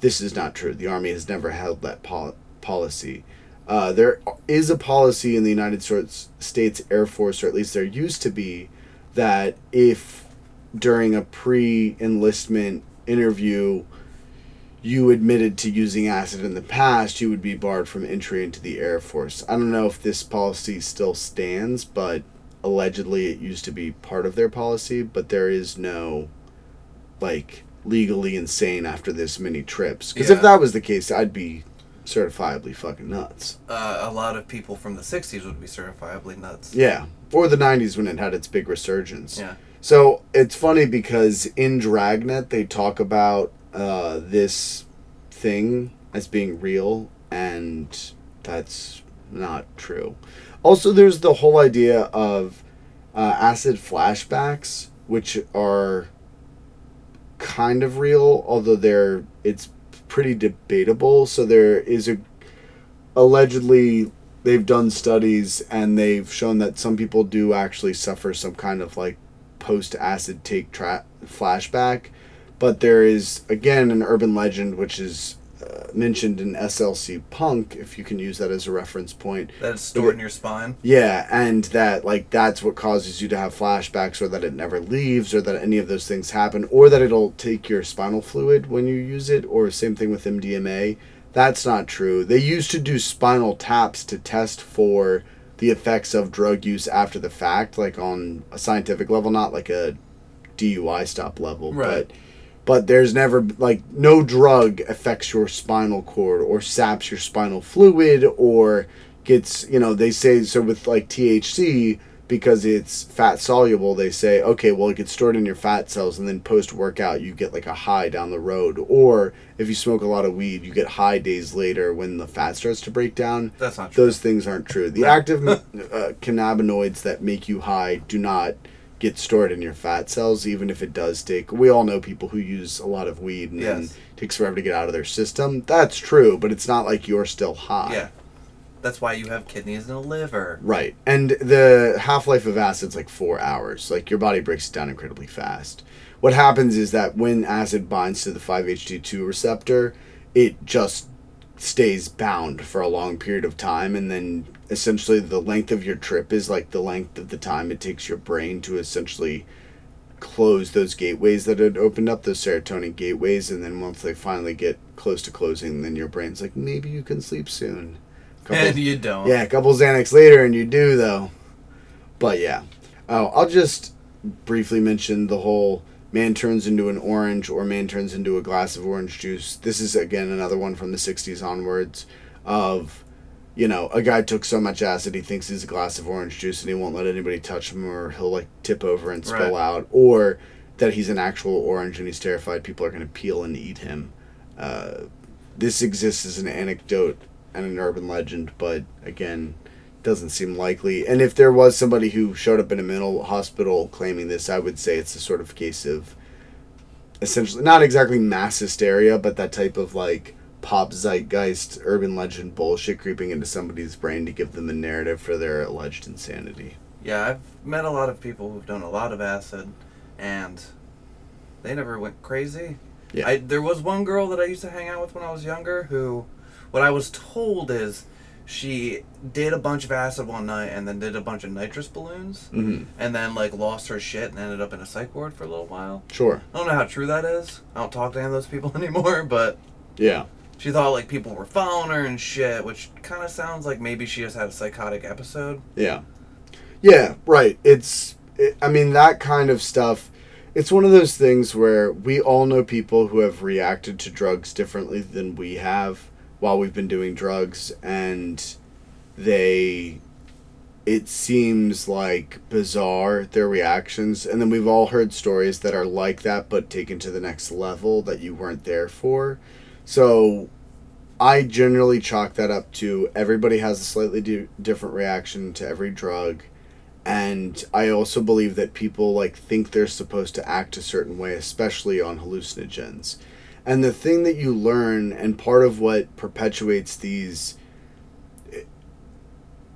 This is not true. The Army has never held that pol- policy. Uh, there is a policy in the United States States Air Force, or at least there used to be, that if during a pre enlistment interview you admitted to using acid in the past, you would be barred from entry into the Air Force. I don't know if this policy still stands, but allegedly it used to be part of their policy, but there is no like legally insane after this many trips. Because if that was the case, I'd be certifiably fucking nuts. Uh, a lot of people from the '60s would be certifiably nuts. Yeah. Or the 90s when it had its big resurgence. Yeah. So it's funny because in Dragnet they talk about uh, this thing as being real, and that's not true. Also, there's the whole idea of uh, acid flashbacks, which are kind of real, although they're it's pretty debatable. So there is a allegedly they've done studies and they've shown that some people do actually suffer some kind of like post acid take tra- flashback but there is again an urban legend which is uh, mentioned in SLC Punk if you can use that as a reference point That it's stored in your spine. yeah, and that like that's what causes you to have flashbacks, or that it never leaves, or that any of those things happen, or that it'll take your spinal fluid when you use it, or same thing with MDMA. That's not true. They used to do spinal taps to test for the effects of drug use after the fact, like on a scientific level, not like a DUI stop level, Right. but but there's never like no drug affects your spinal cord or saps your spinal fluid or gets you know they say so with like THC because it's fat soluble they say okay well it gets stored in your fat cells and then post workout you get like a high down the road. Or if you smoke a lot of weed you get high days later when the fat starts to break down. That's not true. those things aren't true. The active uh, cannabinoids that make you high do not get stored in your fat cells even if it does take we all know people who use a lot of weed and then Yes. it takes forever to get out of their system that's true but it's not like you're still high Yeah. That's why you have kidneys and a liver. right and the half-life of acid's like four hours like your body breaks it down incredibly fast what happens is that when acid binds to the 5-ht2 receptor it just stays bound for a long period of time and then essentially the length of your trip is like the length of the time it takes your brain to essentially close those gateways that had opened up those serotonin gateways and then once they finally get close to closing then your brain's like maybe you can sleep soon. Couple- And you don't. yeah a couple xanax later and you do though. But yeah. Oh i'll just briefly mention the whole man turns into an orange or man turns into a glass of orange juice. This is again another one from the 60s onwards of you know, a guy took so much acid he thinks he's a glass of orange juice and he won't let anybody touch him or he'll like tip over and spill Right. out, or that he's an actual orange and he's terrified people are going to peel and eat him. Uh, this exists as an anecdote and an urban legend, but again, doesn't seem likely. And if there was somebody who showed up in a mental hospital claiming this, I would say it's a sort of case of essentially not exactly mass hysteria, but that type of like pop zeitgeist urban legend bullshit creeping into somebody's brain to give them a narrative for their alleged insanity. Yeah, I've met a lot of people who've done a lot of acid, and they never went crazy. Yeah. I there was one girl that I used to hang out with when I was younger who, what I was told is, she did a bunch of acid one night and then did a bunch of nitrous balloons, hmm and then like lost her shit and ended up in a psych ward for a little while. Sure. I don't know how true that is. I don't talk to any of those people anymore, but Yeah. She thought like people were following her and shit, which kind of sounds like maybe she just had a psychotic episode. Yeah. Yeah, right. It's, it, I mean, that kind of stuff. It's one of those things where we all know people who have reacted to drugs differently than we have while we've been doing drugs, and they. It seems like bizarre, their reactions. And then we've all heard stories that are like that, but taken to the next level that you weren't there for. So I generally chalk that up to everybody has a slightly di- different reaction to every drug. And I also believe that people like think they're supposed to act a certain way, especially on hallucinogens. And the thing that you learn, and part of what perpetuates these eh,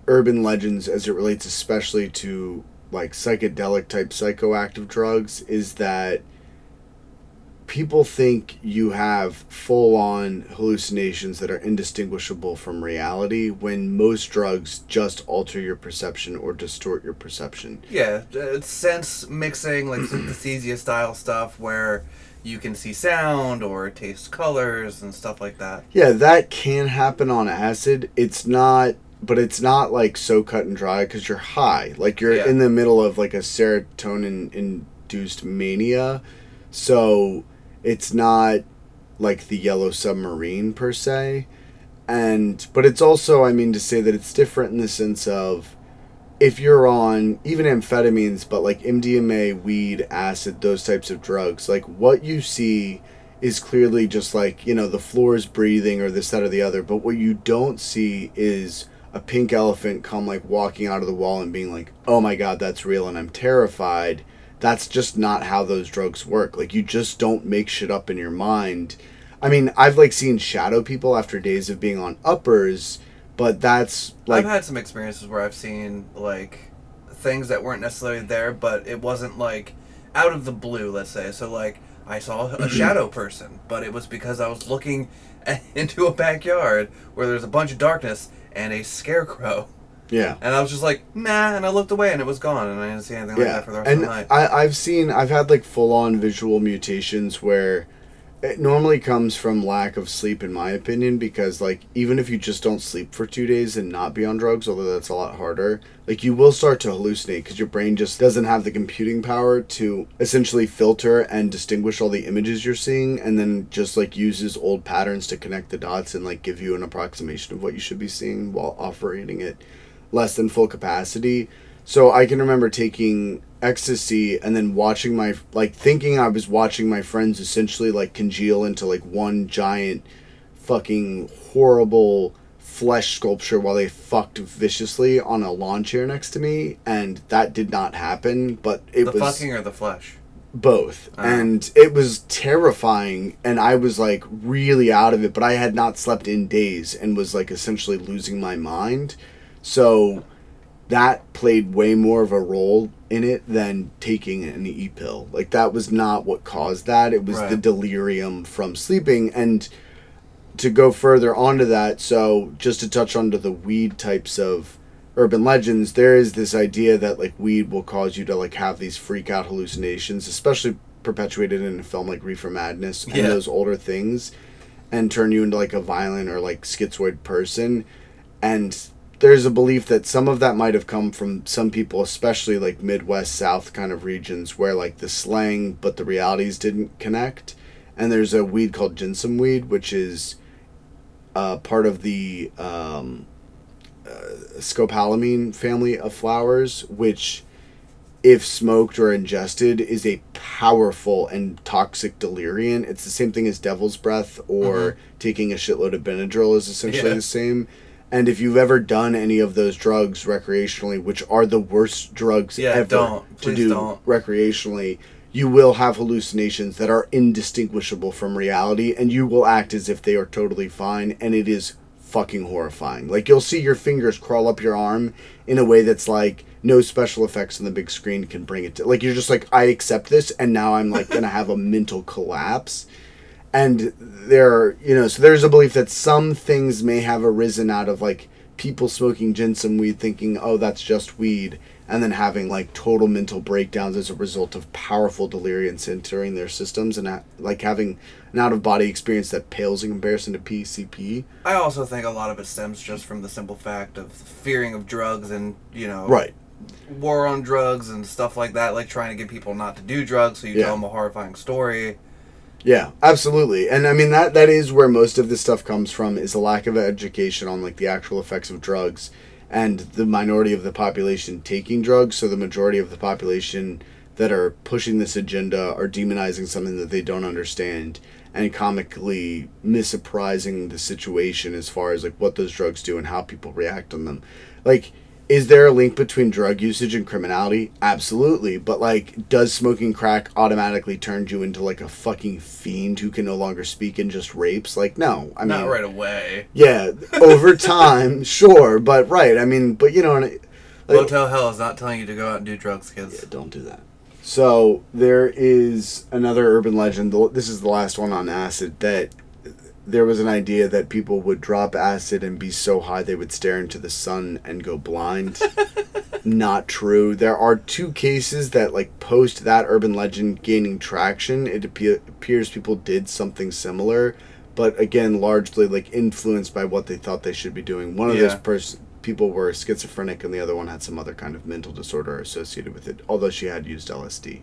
urban legends as it relates especially to like psychedelic type psychoactive drugs, is that people think you have full on hallucinations that are indistinguishable from reality when most drugs just alter your perception or distort your perception. Yeah, it's sense mixing, like synesthesia style stuff where you can see sound or taste colors and stuff like that. Yeah, that can happen on acid. It's not, but it's not like so cut and dry because you're high. Like you're Yeah. in the middle of like a serotonin induced mania. So it's not like the yellow submarine per se. And, but it's also, I mean, to say that it's different in the sense of if you're on even amphetamines, but like MDMA, weed, acid, those types of drugs, like what you see is clearly just like, you know, the floor is breathing or this, that, or the other. But what you don't see is a pink elephant come like walking out of the wall and being like, oh my God, that's real and I'm terrified. That's just not how those drugs work. Like, you just don't make shit up in your mind. I mean, I've like seen shadow people after days of being on uppers, but that's like, I've had some experiences where I've seen like things that weren't necessarily there, but it wasn't like out of the blue, let's say. So like I saw a mm-hmm. shadow person, but it was because I was looking into a backyard where there's a bunch of darkness and a scarecrow. Yeah. And I was just like, nah, and I looked away and it was gone and I didn't see anything like that for the rest and of the night. I, I've seen, I've had like full on visual mutations where it normally comes from lack of sleep, in my opinion, because like even if you just don't sleep for two days and not be on drugs, although that's a lot harder, like you will start to hallucinate because your brain just doesn't have the computing power to essentially filter and distinguish all the images you're seeing, and then just like uses old patterns to connect the dots and like give you an approximation of what you should be seeing while operating it less than full capacity. So I can remember taking ecstasy and then watching my like thinking I was watching my friends essentially like congeal into like one giant fucking horrible flesh sculpture while they fucked viciously on a lawn chair next to me and that did not happen but it was the was fucking or the flesh. both Oh. and it was terrifying and i was like really out of it but i had not slept in days and was like essentially losing my mind so that played way more of a role in it than taking an e pill. Like that was not what caused that. It was the delirium from sleeping. And to go further onto that so just to touch onto the weed types of urban legends there is this idea that like weed will cause you to like have these freak out hallucinations especially perpetuated in a film like reefer madness and Yeah. those older things and turn you into like a violent or like schizoid person. And there's a belief that some of that might have come from some people especially like midwest south kind of regions where like the slang but the realities didn't connect and there's a weed called jimson weed which is uh, part of the um, uh, scopolamine family of flowers, which, if smoked or ingested, is a powerful and toxic delirium. It's the same thing as devil's breath or taking a shitload of Benadryl is essentially Yeah. the same. And if you've ever done any of those drugs recreationally, which are the worst drugs Yeah, ever to do don't. recreationally, you will have hallucinations that are indistinguishable from reality and you will act as if they are totally fine and it is fucking horrifying. Like you'll see your fingers crawl up your arm in a way that's like no special effects on the big screen can bring it to like you're just like I accept this and now I'm like going to have a mental collapse. And there you know, so there's a belief that some things may have arisen out of like people smoking jimson weed thinking, "Oh, that's just weed." and then having like total mental breakdowns as a result of powerful deliriums entering their systems and like having an out of body experience that pales in comparison to PCP. I also think a lot of it stems just from the simple fact of fearing of drugs and you know Right. war on drugs and stuff like that, like trying to get people not to do drugs, so you Yeah. tell them a horrifying story. Yeah, absolutely. And I mean that that is where most of this stuff comes from is a lack of education on like the actual effects of drugs and the minority of the population taking drugs, so the majority of the population that are pushing this agenda are demonizing something that they don't understand and comically misapprising the situation as far as like what those drugs do and how people react on them. Like is there a link between drug usage and criminality? Absolutely. But like, does smoking crack automatically turn you into like a fucking fiend who can no longer speak and just rapes? Like, no. I mean, not right away. yeah, over time, sure, but right. I mean, but you know, like, Motel Hell is not telling you to go out and do drugs, kids. yeah, don't do that. So there is another urban legend. This is the last one on acid that there was an idea that people would drop acid and be so high they would stare into the sun and go blind. Not true. There are two cases that like post that urban legend gaining traction. It appe- appears people did something similar, but again, largely like influenced by what they thought they should be doing. One of those Yeah. pers- people were schizophrenic, and the other one had some other kind of mental disorder associated with it. Although she had used LSD.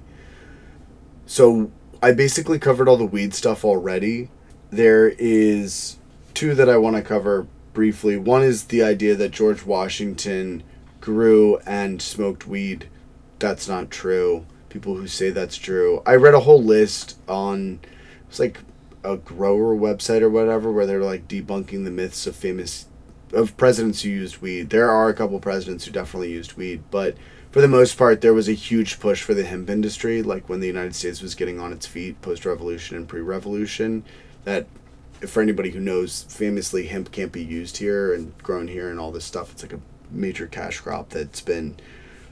So I basically covered all the weed stuff already. There is two that I want to cover briefly. One is the idea that George Washington grew and smoked weed. That's not true. People who say that's true. I read a whole list on it's like a grower website or whatever where they're like debunking the myths of famous of presidents who used weed. There are a couple presidents who definitely used weed, but for the most part, there was a huge push for the hemp industry, like when the United States was getting on its feet post revolution and pre revolution. That, for anybody who knows, famously, hemp can't be used here and grown here and all this stuff. It's like a major cash crop that's been,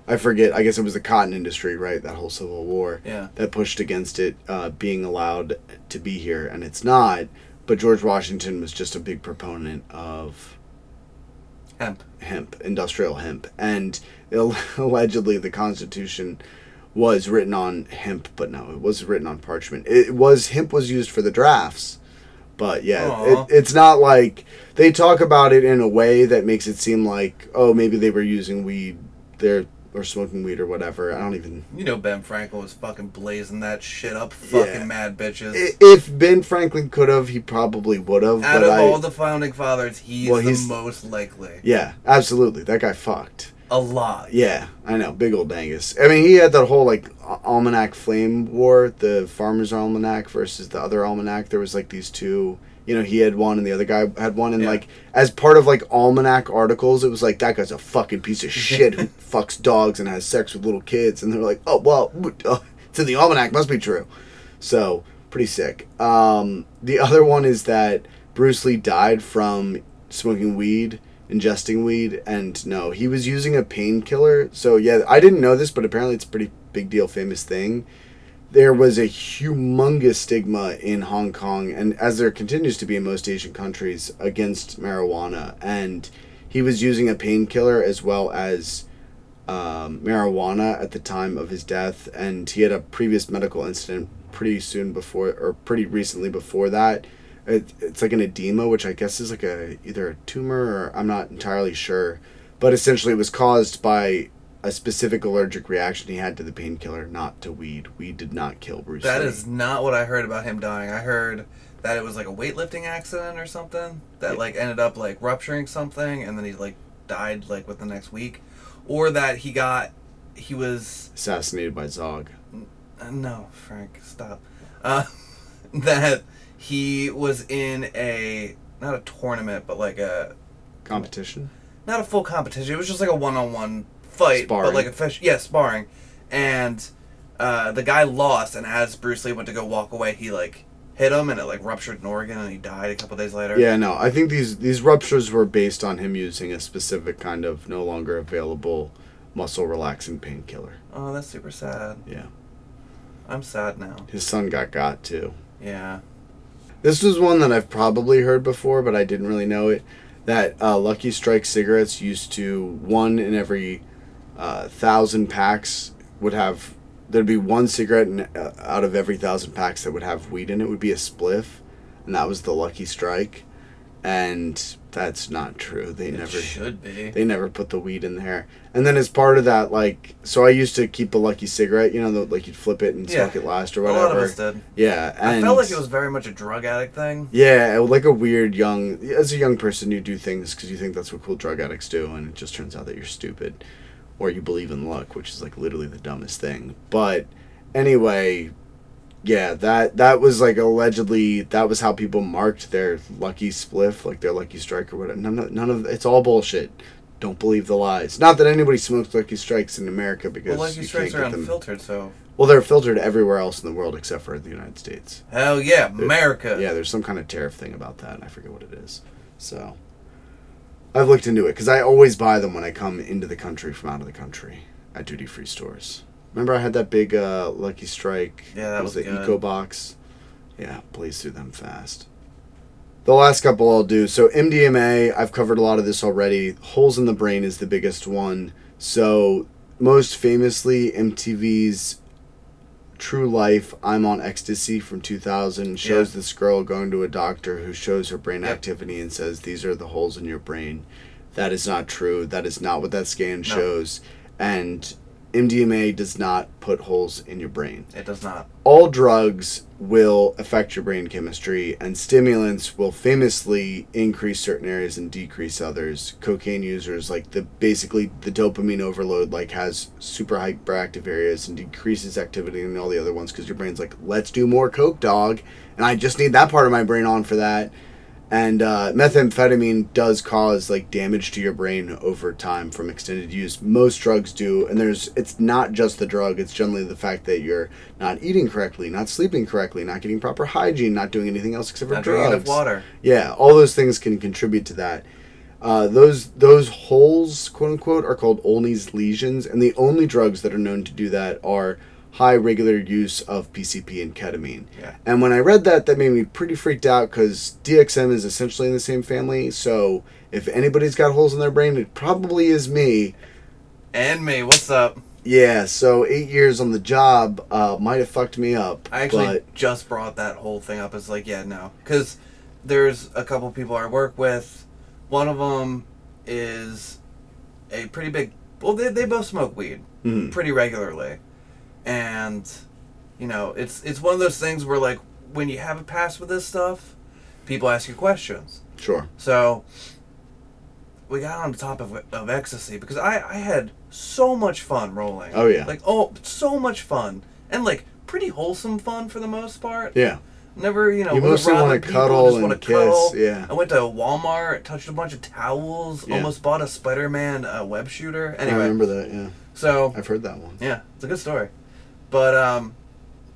I forget, I guess it was the cotton industry, right? That whole Civil War Yeah. that pushed against it uh, being allowed to be here, and it's not. But George Washington was just a big proponent of Hemp. hemp, industrial hemp, and ill- allegedly the Constitution was written on hemp, but no, it was written on parchment. It was hemp was used for the drafts, but yeah, it, it's not like they talk about it in a way that makes it seem like oh maybe they were using weed there or smoking weed or whatever. I don't even You know Ben Franklin was fucking blazing that shit up, fucking Yeah. mad bitches. If Ben Franklin could have, he probably would have. Out of I, all the founding fathers, he's Well, the most likely. yeah, absolutely, that guy fucked. A lot. Yeah, I know, big old Angus. I mean, he had that whole like almanac flame war, the farmer's almanac versus the other almanac. There was like these two. You know, he had one and the other guy had one, and Yeah. like as part of like almanac articles, it was like that guy's a fucking piece of shit who fucks dogs and has sex with little kids, and they're like, oh well, uh, it's in the almanac, must be true. So pretty sick. Um, the other one is that Bruce Lee died from smoking weed, ingesting weed, and no, he was using a painkiller. So yeah, I didn't know this, but apparently it's a pretty big deal, famous thing. There was a humongous stigma in Hong Kong, and as there continues to be in most Asian countries, against marijuana. And he was using a painkiller as well as um, marijuana at the time of his death, and he had a previous medical incident pretty soon before, or pretty recently before that. It, it's like an edema, which I guess is like a either a tumor or I'm not entirely sure, but essentially it was caused by a specific allergic reaction he had to the painkiller, not to weed. Weed did not kill Bruce. That Lee. is not what I heard about him dying. I heard that it was like a weightlifting accident or something that Yeah. like ended up like rupturing something, and then he like died like within the next week, or that he got he was Assassinated by Zog. uh, no Frank stop uh, that he was in a not a tournament but like a Competition. not a full competition. It was just like a one-on-one fight, Sparring. but like a fish. Yeah, sparring. And uh, the guy lost, and as Bruce Lee went to go walk away, he like hit him, and it like ruptured an organ, and he died a couple days later. Yeah, no. I think these these ruptures were based on him using a specific kind of no longer available muscle relaxing painkiller. Oh, that's super sad. Yeah. I'm sad now. His son got got too. Yeah. This was one that I've probably heard before, but I didn't really know it. That uh, Lucky Strike cigarettes used to one in every uh, thousand packs would have there'd be one cigarette in, uh, out of every thousand packs that would have weed in it would be a spliff, and that was the Lucky Strike, and that's not true. They It never should be. they never put the weed in there. And then as part of that, like, so I used to keep a lucky cigarette, you know, the, like you'd flip it and Yeah. smoke it last or whatever. a lot of us did. Yeah, and I felt like it was very much a drug addict thing. Yeah, like a weird young. As a young person, you do things because you think that's what cool drug addicts do, and it just turns out that you're stupid, or you believe in luck, which is like literally the dumbest thing. But anyway, yeah, that that was like allegedly that was how people marked their lucky spliff, like their lucky strike or whatever. None of, none of it's all bullshit. Don't believe the lies. Not that anybody smokes lucky strikes in America because Well, Lucky you Strikes can't are get them. unfiltered, so Well, they're filtered everywhere else in the world except for the United States. hell yeah, America. Yeah, there's some kind of tariff thing about that, and I forget what it is. So, I've looked into it because I always buy them when I come into the country from out of the country at duty free stores. Remember, I had that big uh, Lucky Strike. Yeah, that it was the good. Eco Box. Yeah, blaze through them fast. The last couple I'll do. So MDMA, I've covered a lot of this already. Holes in the brain is the biggest one. So most famously, MTV's True Life, I'm on Ecstasy from 2000 shows Yeah. this girl going to a doctor who shows her brain activity and says, These are the holes in your brain. That is not true. That is not what that scan shows. And MDMA does not put holes in your brain It does not. all drugs will affect your brain chemistry, and stimulants will famously increase certain areas and decrease others. Cocaine users, like the basically the dopamine overload, like has super hyperactive areas and decreases activity in all the other ones because your brain's like, let's do more coke, dog, and I just need that part of my brain on for that. And uh, methamphetamine does cause like damage to your brain over time from extended use. Most drugs do, and there's it's not just the drug. It's generally the fact that you're not eating correctly, not sleeping correctly, not getting proper hygiene, not doing anything else except for Not drinking drugs. enough water. Yeah, all those things can contribute to that. Uh, those those holes, quote unquote, are called Olney's lesions, and the only drugs that are known to do that are high regular use of PCP and ketamine. Yeah. And when I read that, that made me pretty freaked out because DXM is essentially in the same family. So if anybody's got holes in their brain, it probably is me. And me, what's up? Yeah. So eight years on the job uh, might have fucked me up. I actually but just brought that whole thing up. It's like, yeah, no, because there's a couple people I work with. One of them is a pretty big. Well, they, they both smoke weed Mhm. pretty regularly, and you know, it's it's one of those things where like when you have a pass with this stuff, people ask you questions. sure. So we got on top of, of ecstasy because I, I had so much fun rolling. Oh, yeah. Like oh so much fun. And like pretty wholesome fun for the most part. Yeah. Never, you know, You mostly wanna cuddle just and kiss, cuddle. yeah. I went to Walmart, touched a bunch of towels, Yeah. almost bought a Spider-Man uh, web shooter. I remember that. Yeah. so I've heard that one. yeah, it's a good story. But um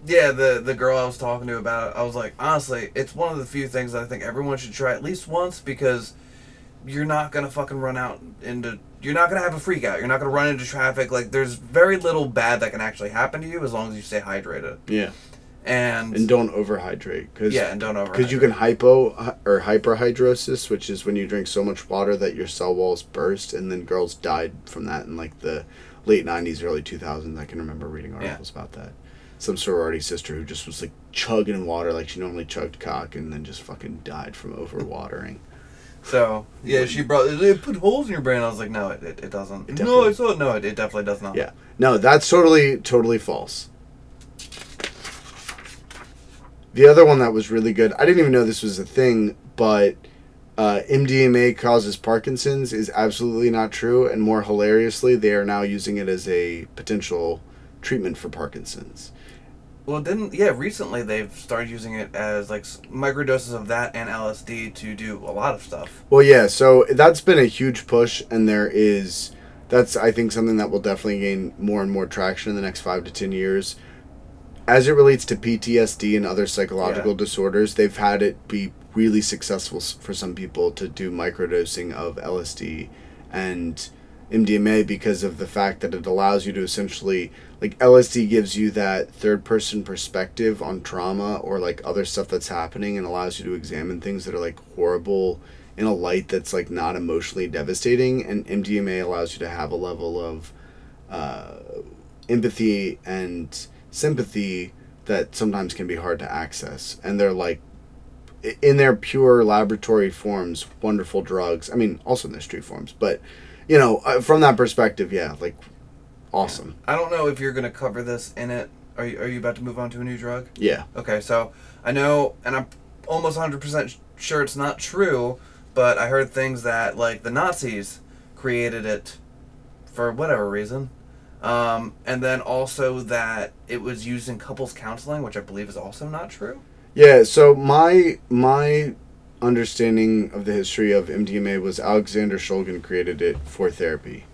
yeah, the the girl I was talking to about it, I was like, honestly, it's one of the few things that I think everyone should try at least once because you're not gonna fucking run out into you're not gonna have a freak out. You're not gonna run into traffic. Like there's very little bad that can actually happen to you as long as you stay hydrated. Yeah. And, And don't overhydrate. Cause, yeah, and don't over Because you can hypo or hyperhidrosis, which is when you drink so much water that your cell walls burst, and then girls died from that in like the late '90s, early 2000s. I can remember reading articles about that. Some sorority sister who just was like chugging water like she normally chugged cock, and then just fucking died from overwatering. So yeah, she brought it put holes in your brain. I was like, no, it, it, it doesn't. It no, it's not. No, it, it definitely does not. Yeah, no, that's totally totally false. The other one that was really good, I didn't even know this was a thing, but uh, MDMA causes Parkinson's is absolutely not true, and more hilariously, they are now using it as a potential treatment for Parkinson's. Well, didn't yeah? Recently, they've started using it as like microdoses of that and LSD to do a lot of stuff. Well, yeah, so that's been a huge push, and there is that's I think something that will definitely gain more and more traction in the next five to ten years. As it relates to PTSD and other psychological Yeah. disorders, they've had it be really successful for some people to do microdosing of LSD and MDMA because of the fact that it allows you to essentially like LSD gives you that third person perspective on trauma or like other stuff that's happening and allows you to examine things that are like horrible in a light that's like not emotionally devastating. And MDMA allows you to have a level of uh, empathy and sympathy that sometimes can be hard to access. And they're like in their pure laboratory forms wonderful drugs i mean also in their street forms but you know uh, from that perspective yeah like awesome I don't know if you're gonna cover this in it. Are you, are you about to move on to a new drug? yeah Okay, so I know, and I'm almost 100% sure it's not true, but I heard things that, like, the Nazis created it for whatever reason. Um, and then also that it was used in couples counseling, which I believe is also not true. Yeah, so my my understanding of the history of MDMA was Alexander Shulgin created it for therapy.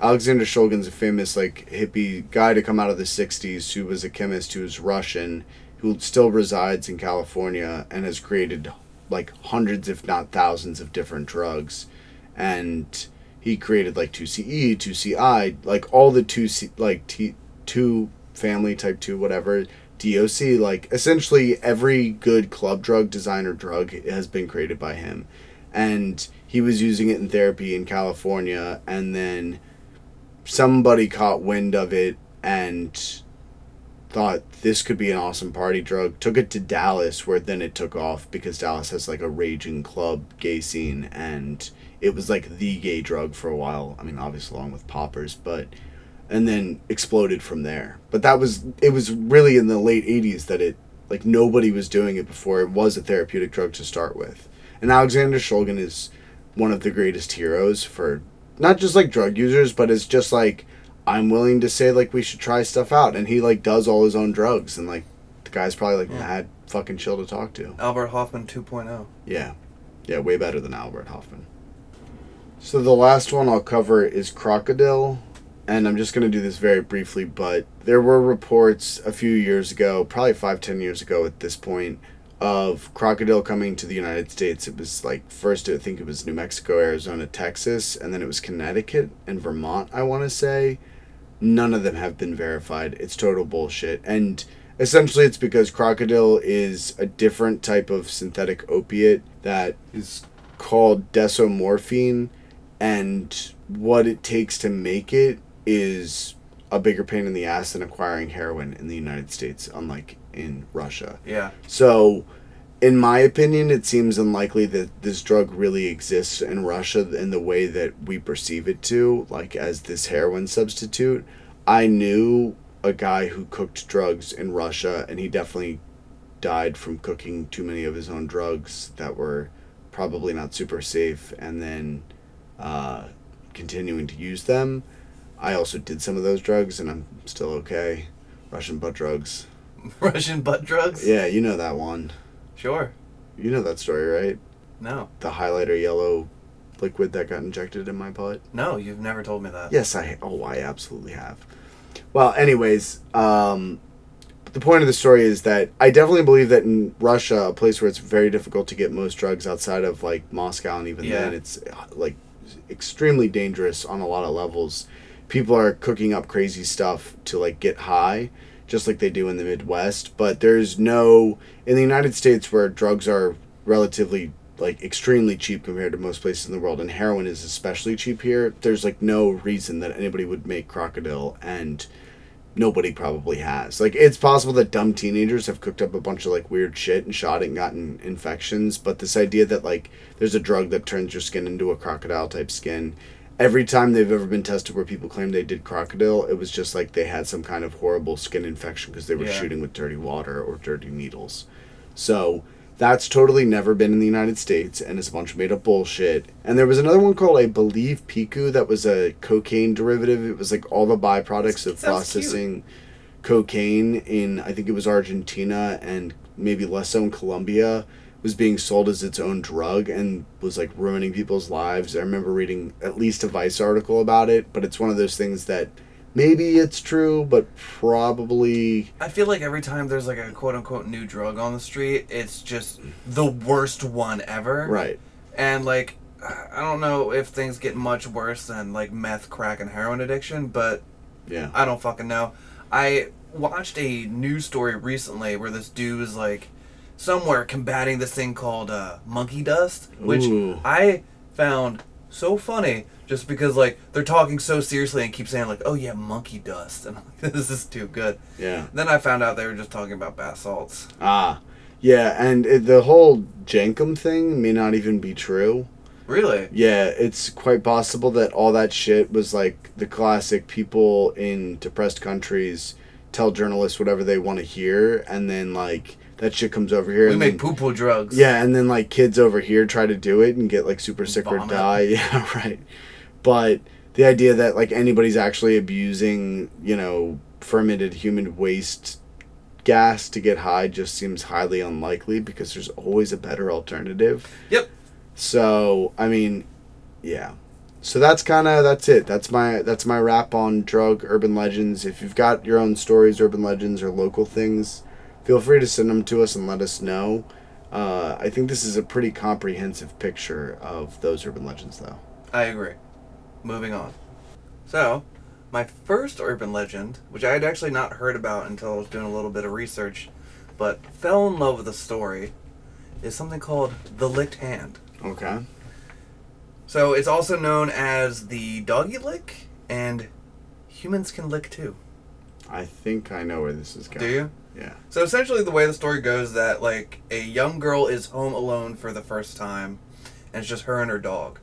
Alexander Shulgin's a famous like hippie guy to come out of the 60s who was a chemist who was Russian who still resides in California and has created like hundreds if not thousands of different drugs and he created like 2CE, 2CI, like all the 2C like T 2 family type 2 whatever DOC like essentially every good club drug designer drug has been created by him. And he was using it in therapy in California and then somebody caught wind of it and thought this could be an awesome party drug took it to Dallas where then it took off because Dallas has like a raging club gay scene and it was like the gay drug for a while. I mean obviously along with poppers but and then exploded from there but that was it was really in the late 80s that it like nobody was doing it before it was a therapeutic drug to start with and Alexander Shulgin is one of the greatest heroes for not just like drug users but it's just like I'm willing to say like we should try stuff out and he like does all his own drugs and like the guy's probably like Yeah. mad fucking chill to talk to Albert Hofmann oh. 2.0. yeah. Yeah, way better than Albert Hofmann. So the last one I'll cover is Crocodile. And I'm just going to do this very briefly, but there were reports a few years ago, probably five, ten years ago at this point, of crocodile coming to the United States. It was like first, I think it was New Mexico, Arizona, Texas, and then it was Connecticut and Vermont, I want to say. None of them have been verified. It's total bullshit. And essentially, it's because crocodile is a different type of synthetic opiate that is called desomorphine. And what it takes to make it is a bigger pain in the ass than acquiring heroin in the United States, unlike in Russia. Yeah. So, in my opinion, it seems unlikely that this drug really exists in Russia in the way that we perceive it to, like as this heroin substitute. I knew a guy who cooked drugs in Russia, and he definitely died from cooking too many of his own drugs that were probably not super safe, and then uh, continuing to use them. I also did some of those drugs, and I'm still okay. Russian butt drugs. Russian butt drugs? Yeah, you know that one. Sure. You know that story, right? No. The highlighter yellow liquid that got injected in my butt. No, you've never told me that. Yes, I. Oh, I absolutely have. Well, anyways, um, the point of the story is that I definitely believe that in Russia, a place where it's very difficult to get most drugs outside of like Moscow, and even Yeah. then, it's like extremely dangerous on a lot of levels. People are cooking up crazy stuff to like get high, just like they do in the Midwest. But there's no in the United States where drugs are relatively like extremely cheap compared to most places in the world, and heroin is especially cheap here. There's like no reason that anybody would make crocodile, and nobody probably has. Like it's possible that dumb teenagers have cooked up a bunch of like weird shit and shot it and gotten infections, but this idea that like there's a drug that turns your skin into a crocodile type skin. Every time they've ever been tested where people claim they did crocodile, it was just like they had some kind of horrible skin infection because they were Yeah. shooting with dirty water or dirty needles. So That's totally never been in the United States and it's a bunch of made up bullshit. And there was another one called, I believe, Piku, that was a cocaine derivative. It was like all the byproducts of processing cocaine in, I think it was Argentina and maybe less so in Colombia, was being sold as its own drug and was like ruining people's lives. I remember reading at least a Vice article about it, but it's one of those things that maybe it's true, but probably I feel like every time there's like a quote unquote new drug on the street, it's just the worst one ever. right. And like, I don't know if things get much worse than like meth, crack, and heroin addiction, but Yeah. I don't fucking know. I watched a news story recently where this dude was like somewhere combating this thing called uh, monkey dust, which Ooh. I found so funny just because like they're talking so seriously and keep saying like, "Oh yeah, monkey dust," and I'm like, this is too good. Yeah. Then I found out they were just talking about bath salts. Ah. Yeah, and it, the whole Jenkem thing may not even be true. Really? Yeah, it's quite possible that all that shit was like the classic people in depressed countries tell journalists whatever they want to hear, and then like that shit comes over here. We and make then, poo poo drugs. Yeah, and then like kids over here try to do it and get like super sick or die. Yeah, right. But the idea that like anybody's actually abusing, you know, fermented human waste gas to get high just seems highly unlikely because there's always a better alternative. Yep. So, I mean, yeah. So that's kind of that's it. That's my that's my wrap on drug urban legends. If you've got your own stories, urban legends, or local things, feel free to send them to us and let us know. Uh, I think this is a pretty comprehensive picture of those urban legends, though. I agree. Moving on. So, my first urban legend, which I had actually not heard about until I was doing a little bit of research, but fell in love with the story, is something called the licked hand. Okay. So, it's also known as the doggy lick, and humans can lick too. I think I know where this is going. Do you? Yeah. So essentially, the way the story goes, that like a young girl is home alone for the first time, and it's just her and her dog.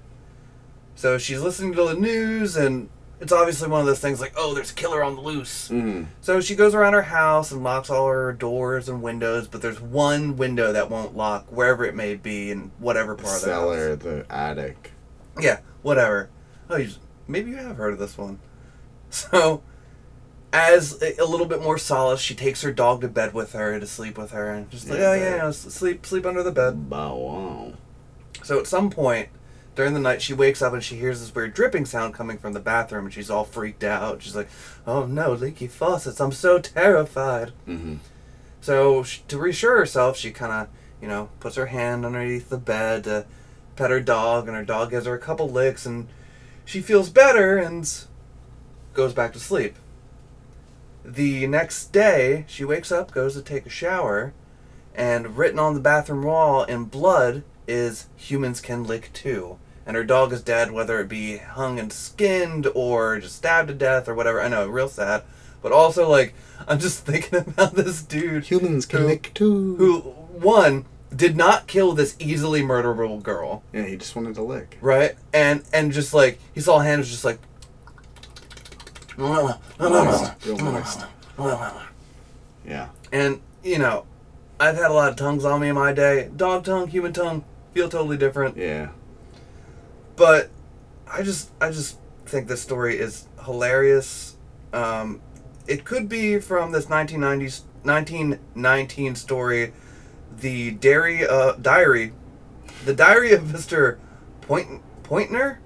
So she's listening to the news, and it's obviously one of those things like, oh, there's a killer on the loose. Mm. So she goes around her house and locks all her doors and windows, but there's one window that won't lock, wherever it may be, in whatever The part of the house. cellar, the attic. Yeah, whatever. Oh, you, maybe you have heard of this one. So, as a, a little bit more solace, she takes her dog to bed with her to sleep with her, and just like, Yeah, oh yeah, yeah, sleep, sleep under the bed. Bow wow. So at some point during the night, she wakes up and she hears this weird dripping sound coming from the bathroom, and she's all freaked out. She's like, oh no, leaky faucets! I'm so terrified. Mm-hmm. So sh to reassure herself, she kind of, you know, puts her hand underneath the bed to pet her dog, and her dog gives her a couple licks, and she feels better and goes back to sleep. The next day, she wakes up, goes to take a shower, and written on the bathroom wall in blood is "Humans can lick too." And her dog is dead, whether it be hung and skinned or just stabbed to death or whatever. I know, real sad. But also, like, I'm just thinking about this dude Humans can Who- lick too. who, one, did not kill this easily murderable girl, Yeah, he just wanted to lick. right? And and just like he saw hands just like. Real moist. Yeah. And you know, I've had a lot of tongues on me in my day. Dog tongue, human tongue, feel totally different. Yeah. But I just I just think this story is hilarious. Um, it could be from this 1990s 1919 story, the dairy uh, diary, the diary of Mister Point Pointner,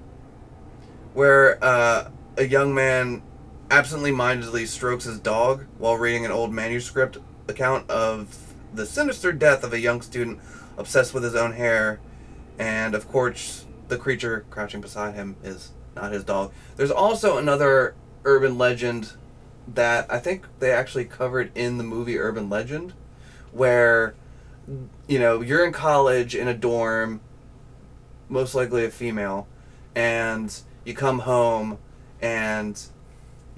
where uh, a young man absently-mindedly strokes his dog while reading an old manuscript account of the sinister death of a young student obsessed with his own hair, and of course the creature crouching beside him is not his dog. There's also another urban legend that I think they actually covered in the movie Urban Legend, where you know you're in college in a dorm, most likely a female, and you come home and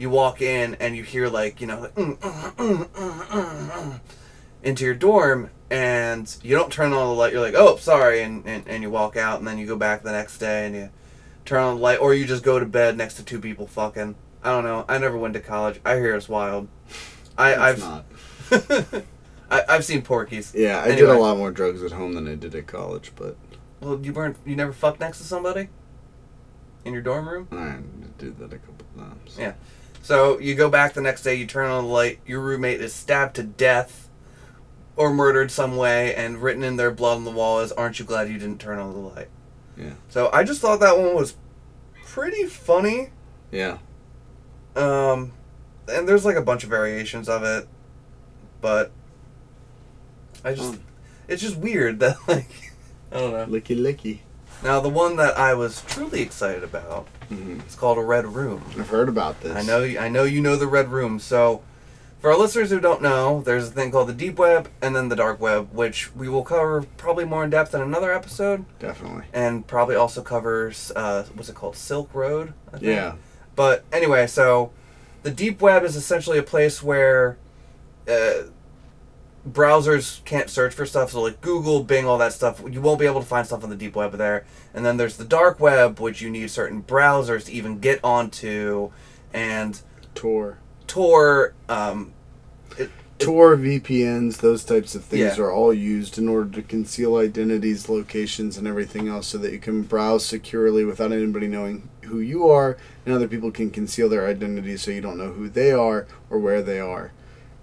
you walk in and you hear like you know like, "Mm, mm, mm, mm, mm, mm," into your dorm and you don't turn on the light you're like oh sorry and, and, and you walk out and then you go back the next day and you turn on the light or you just go to bed next to two people fucking i don't know i never went to college i hear it's wild i It's i've not. I, I've seen Porky's Yeah, I did a lot more drugs at home than I did at college, but Well, you weren't. You never fucked next to somebody in your dorm room. I did that a couple times. Yeah. So you go back the next day. You turn on the light. Your roommate is stabbed to death, or murdered some way, and written in their blood on the wall is "Aren't you glad you didn't turn on the light?" Yeah. So I just thought that one was pretty funny. Yeah. Um, and there's like a bunch of variations of it, but I just Um. it's just weird that like I don't know. Licky licky. Now the one that I was truly excited about hmm is called a Red Room. I've heard about this. I know I know you know the Red Room. So for our listeners who don't know, there's a thing called the Deep Web and then the Dark Web, which we will cover probably more in depth in another episode, Definitely. and probably also covers uh, what's it called, Silk Road. I think? Yeah. But anyway, so the deep web is essentially a place where uh, browsers can't search for stuff. So like Google, Bing, all that stuff, you won't be able to find stuff on the deep web there. And then there's the dark web, which you need certain browsers to even get onto, and Tor. Tor. Um, Tor, VPNs, those types of things Yeah. are all used in order to conceal identities, locations, and everything else so that you can browse securely without anybody knowing who you are, and other people can conceal their identities so you don't know who they are or where they are.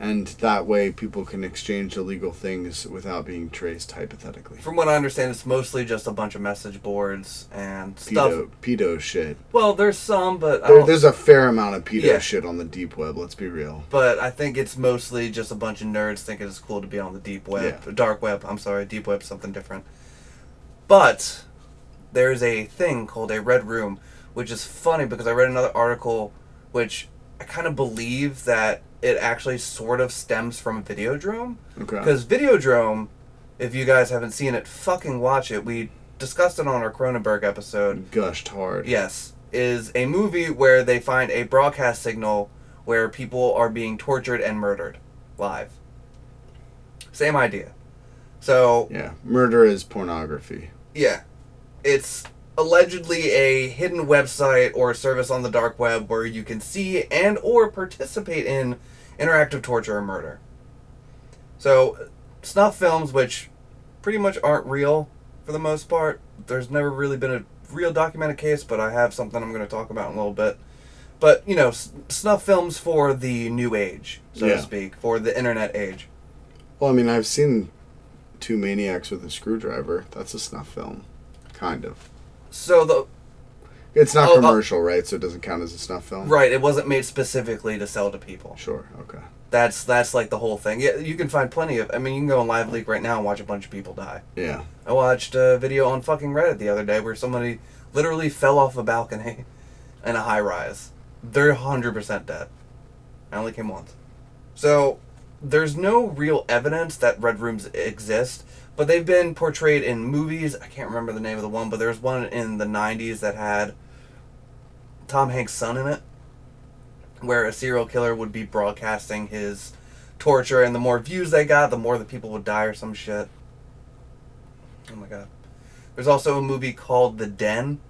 And that way, people can exchange illegal things without being traced, hypothetically. from what I understand, it's mostly just a bunch of message boards and stuff. Pedo, pedo shit. Well, there's some, but I There, there's a fair amount of pedo Yeah. shit on the deep web, let's be real. but I think it's mostly just a bunch of nerds thinking it's cool to be on the deep web, Yeah. dark web. I'm sorry, deep web something different. But there's a thing called a red room, which is funny because I read another article, which I kind of believe that it actually sort of stems from Videodrome. Okay. Because Videodrome, if you guys haven't seen it, fucking watch it. We discussed it on our Cronenberg episode. Gushed hard. Yes, is a movie where they find a broadcast signal where people are being tortured and murdered live. Same idea. So, Yeah. Murder is pornography. yeah. It's allegedly a hidden website or a service on the dark web where you can see and or participate in interactive torture or murder. So, snuff films which pretty much aren't real for the most part. There's never really been a real documented case, but I have something I'm going to talk about in a little bit. But, you know, s- snuff films for the new age, so Yeah. to speak, for the internet age. Well, I mean, I've seen Two Maniacs with a Screwdriver. That's a snuff film. Kind of. So the It's not Oh, oh. commercial, right? So it doesn't count as a snuff film? right, it wasn't made specifically to sell to people. Sure, okay. That's that's like the whole thing. Yeah, you can find plenty of. I mean, you can go on Live Leak right now and watch a bunch of people die. Yeah. I watched a video on fucking Reddit the other day where somebody literally fell off a balcony in a high rise. They're hundred percent dead. I only came once. So there's no real evidence that red rooms exist, but they've been portrayed in movies. I can't remember the name of the one, but there's one in the '90s that had Tom Hanks' son in it, where a serial killer would be broadcasting his torture, and the more views they got, the more the people would die or some shit. Oh my god. There's also a movie called The Den.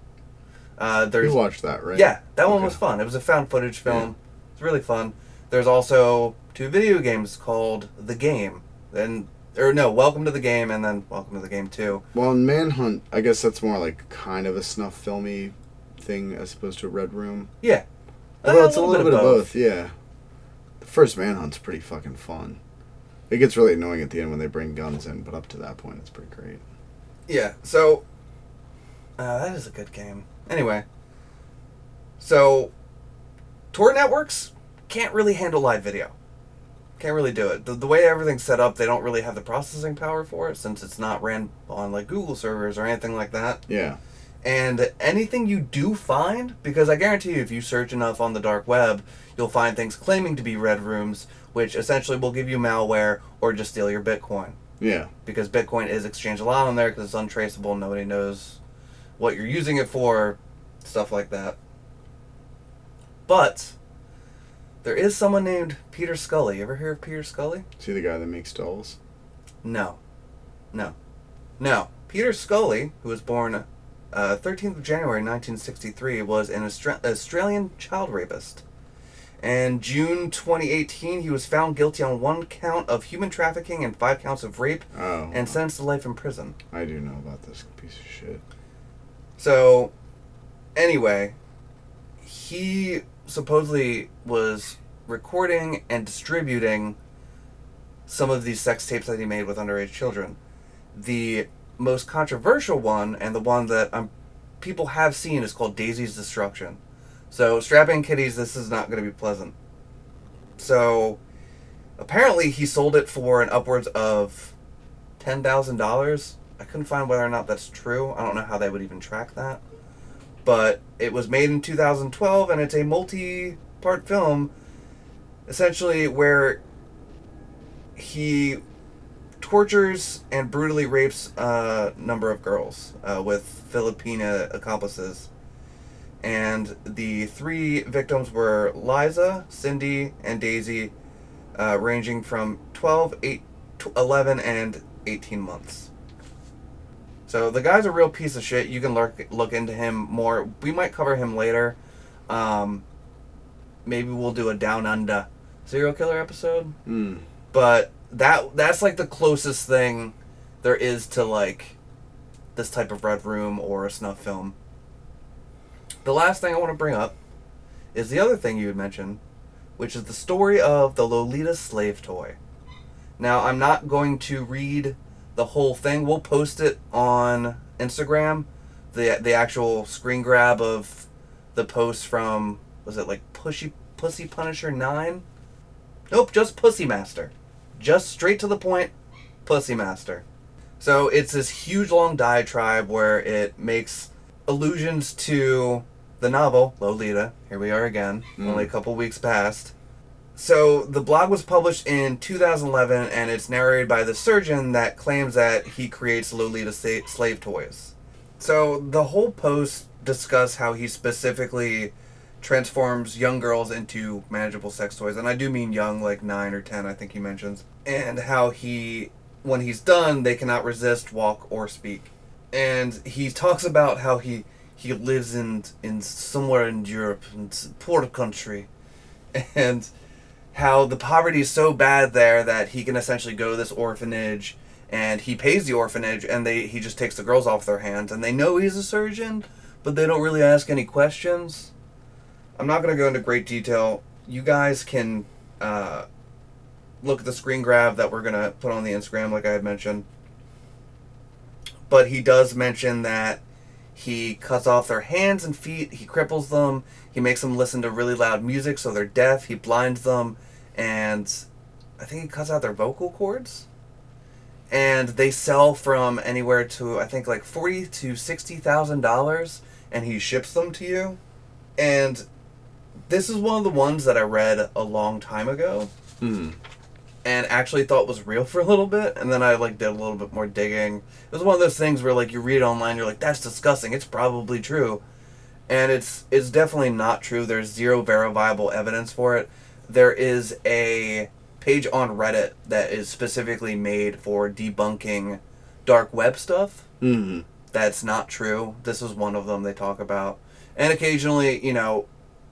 Uh, there's You watched that, right? yeah, that one was fun. It was a found footage film. It's really fun. There's also two video games called The Game, and or no, Welcome to the Game, and then Welcome to the Game Two. Well, in Manhunt, I guess that's more like kind of a snuff filmy thing as opposed to a Red Room. Yeah, Well, Uh, it's a little bit, of both. yeah. The first Manhunt's pretty fucking fun. It gets really annoying at the end when they bring guns in, but up to that point, it's pretty great. Yeah, so uh, that is a good game. Anyway, so Tor networks can't really handle live video. Can't really do it. The, the way everything's set up, they don't really have the processing power for it since it's not ran on like Google servers or anything like that. Yeah. And anything you do find, because I guarantee you, if you search enough on the dark web, you'll find things claiming to be red rooms, which essentially will give you malware or just steal your Bitcoin Yeah. because Bitcoin is exchanged a lot on there because it's untraceable. Nobody knows what you're using it for, stuff like that. But there is someone named Peter Scully. You ever hear of Peter Scully? See the guy that makes dolls? No, no, no. Peter Scully, who was born uh, 13th of January 1963, was an Austra- Australian child rapist. And June 2018, he was found guilty on one count of human trafficking and five counts of rape Oh, and sentenced to life in prison. I do know about this piece of shit. So, anyway, he supposedly was recording and distributing some of these sex tapes that he made with underage children. The most controversial one, and the one that um, people have seen, is called Daisy's Destruction. So, strapping kitties, this is not going to be pleasant. So, apparently, he sold it for an upwards of $10,000. I couldn't find whether or not that's true. I don't know how they would even track that. But it was made in 2012 and it's a multi part film essentially where he tortures and brutally rapes a number of girls uh, with Filipina accomplices. And the three victims were Liza, Cindy, and Daisy, uh, ranging from 12, 8, 11, and 18 months. So the guy's a real piece of shit. You can look look into him more. We might cover him later. Um, maybe we'll do a down under serial killer episode. Mm. But that that's like the closest thing there is to like this type of red room or a snuff film. The last thing I want to bring up is the other thing you had mentioned, which is the story of the Lolita slave toy. Now, I'm not going to read the whole thing. We'll post it on Instagram, the the actual screen grab of the post from was it like Pushy Pussy Punisher 9? Nope, just Pussy Master. Just straight to the point, Pussy Master. So it's this huge long diatribe where it makes allusions to the novel Lolita. Here we are again, Mm. only a couple weeks past. So the blog was published in 2011, and it's narrated by the surgeon that claims that he creates Lolita slave toys. So the whole post discuss how he specifically transforms young girls into manageable sex toys, and I do mean young, like nine or ten, I think he mentions, and how he, when he's done, they cannot resist, walk, or speak, and he talks about how he he lives in in somewhere in Europe, in poor country, and how the poverty is so bad there that he can essentially go to this orphanage and he pays the orphanage and they he just takes the girls off their hands and they know he's a surgeon but they don't really ask any questions. I'm not going to go into great detail. You guys can uh, look at the screen grab that we're going to put on the instagram like i had mentioned. But he does mention that he cuts off their hands and feet he cripples them he makes them listen to really loud music so they're deaf he blinds them and i think he cuts out their vocal cords and they sell from anywhere to I think like forty to sixty thousand dollars, and he ships them to you. And this is one of the ones that I read a long time ago, Mm. and actually thought was real for a little bit, and then I like did a little bit more digging. It was one of those things where like you read it online, you're like, that's disgusting. It's probably true, and it's it's definitely not true. There's zero verifiable evidence for it. There is a page on Reddit that is specifically made for debunking dark web stuff Mm. that's not true. This is one of them they talk about. And occasionally, you know,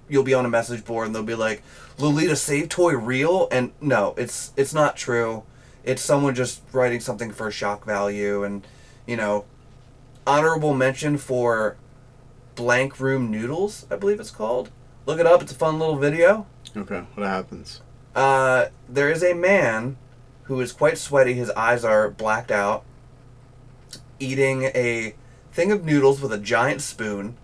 you'll be on a message board and they'll be like, "Lolita save toy real?" And no, it's it's not true. It's someone just writing something for shock value and, you know, honorable mention for Blank Room Noodles, I believe it's called. Look it up. It's a fun little video. Okay, what happens? Uh, there is a man who is quite sweaty. His eyes are blacked out, eating a thing of noodles with a giant spoon,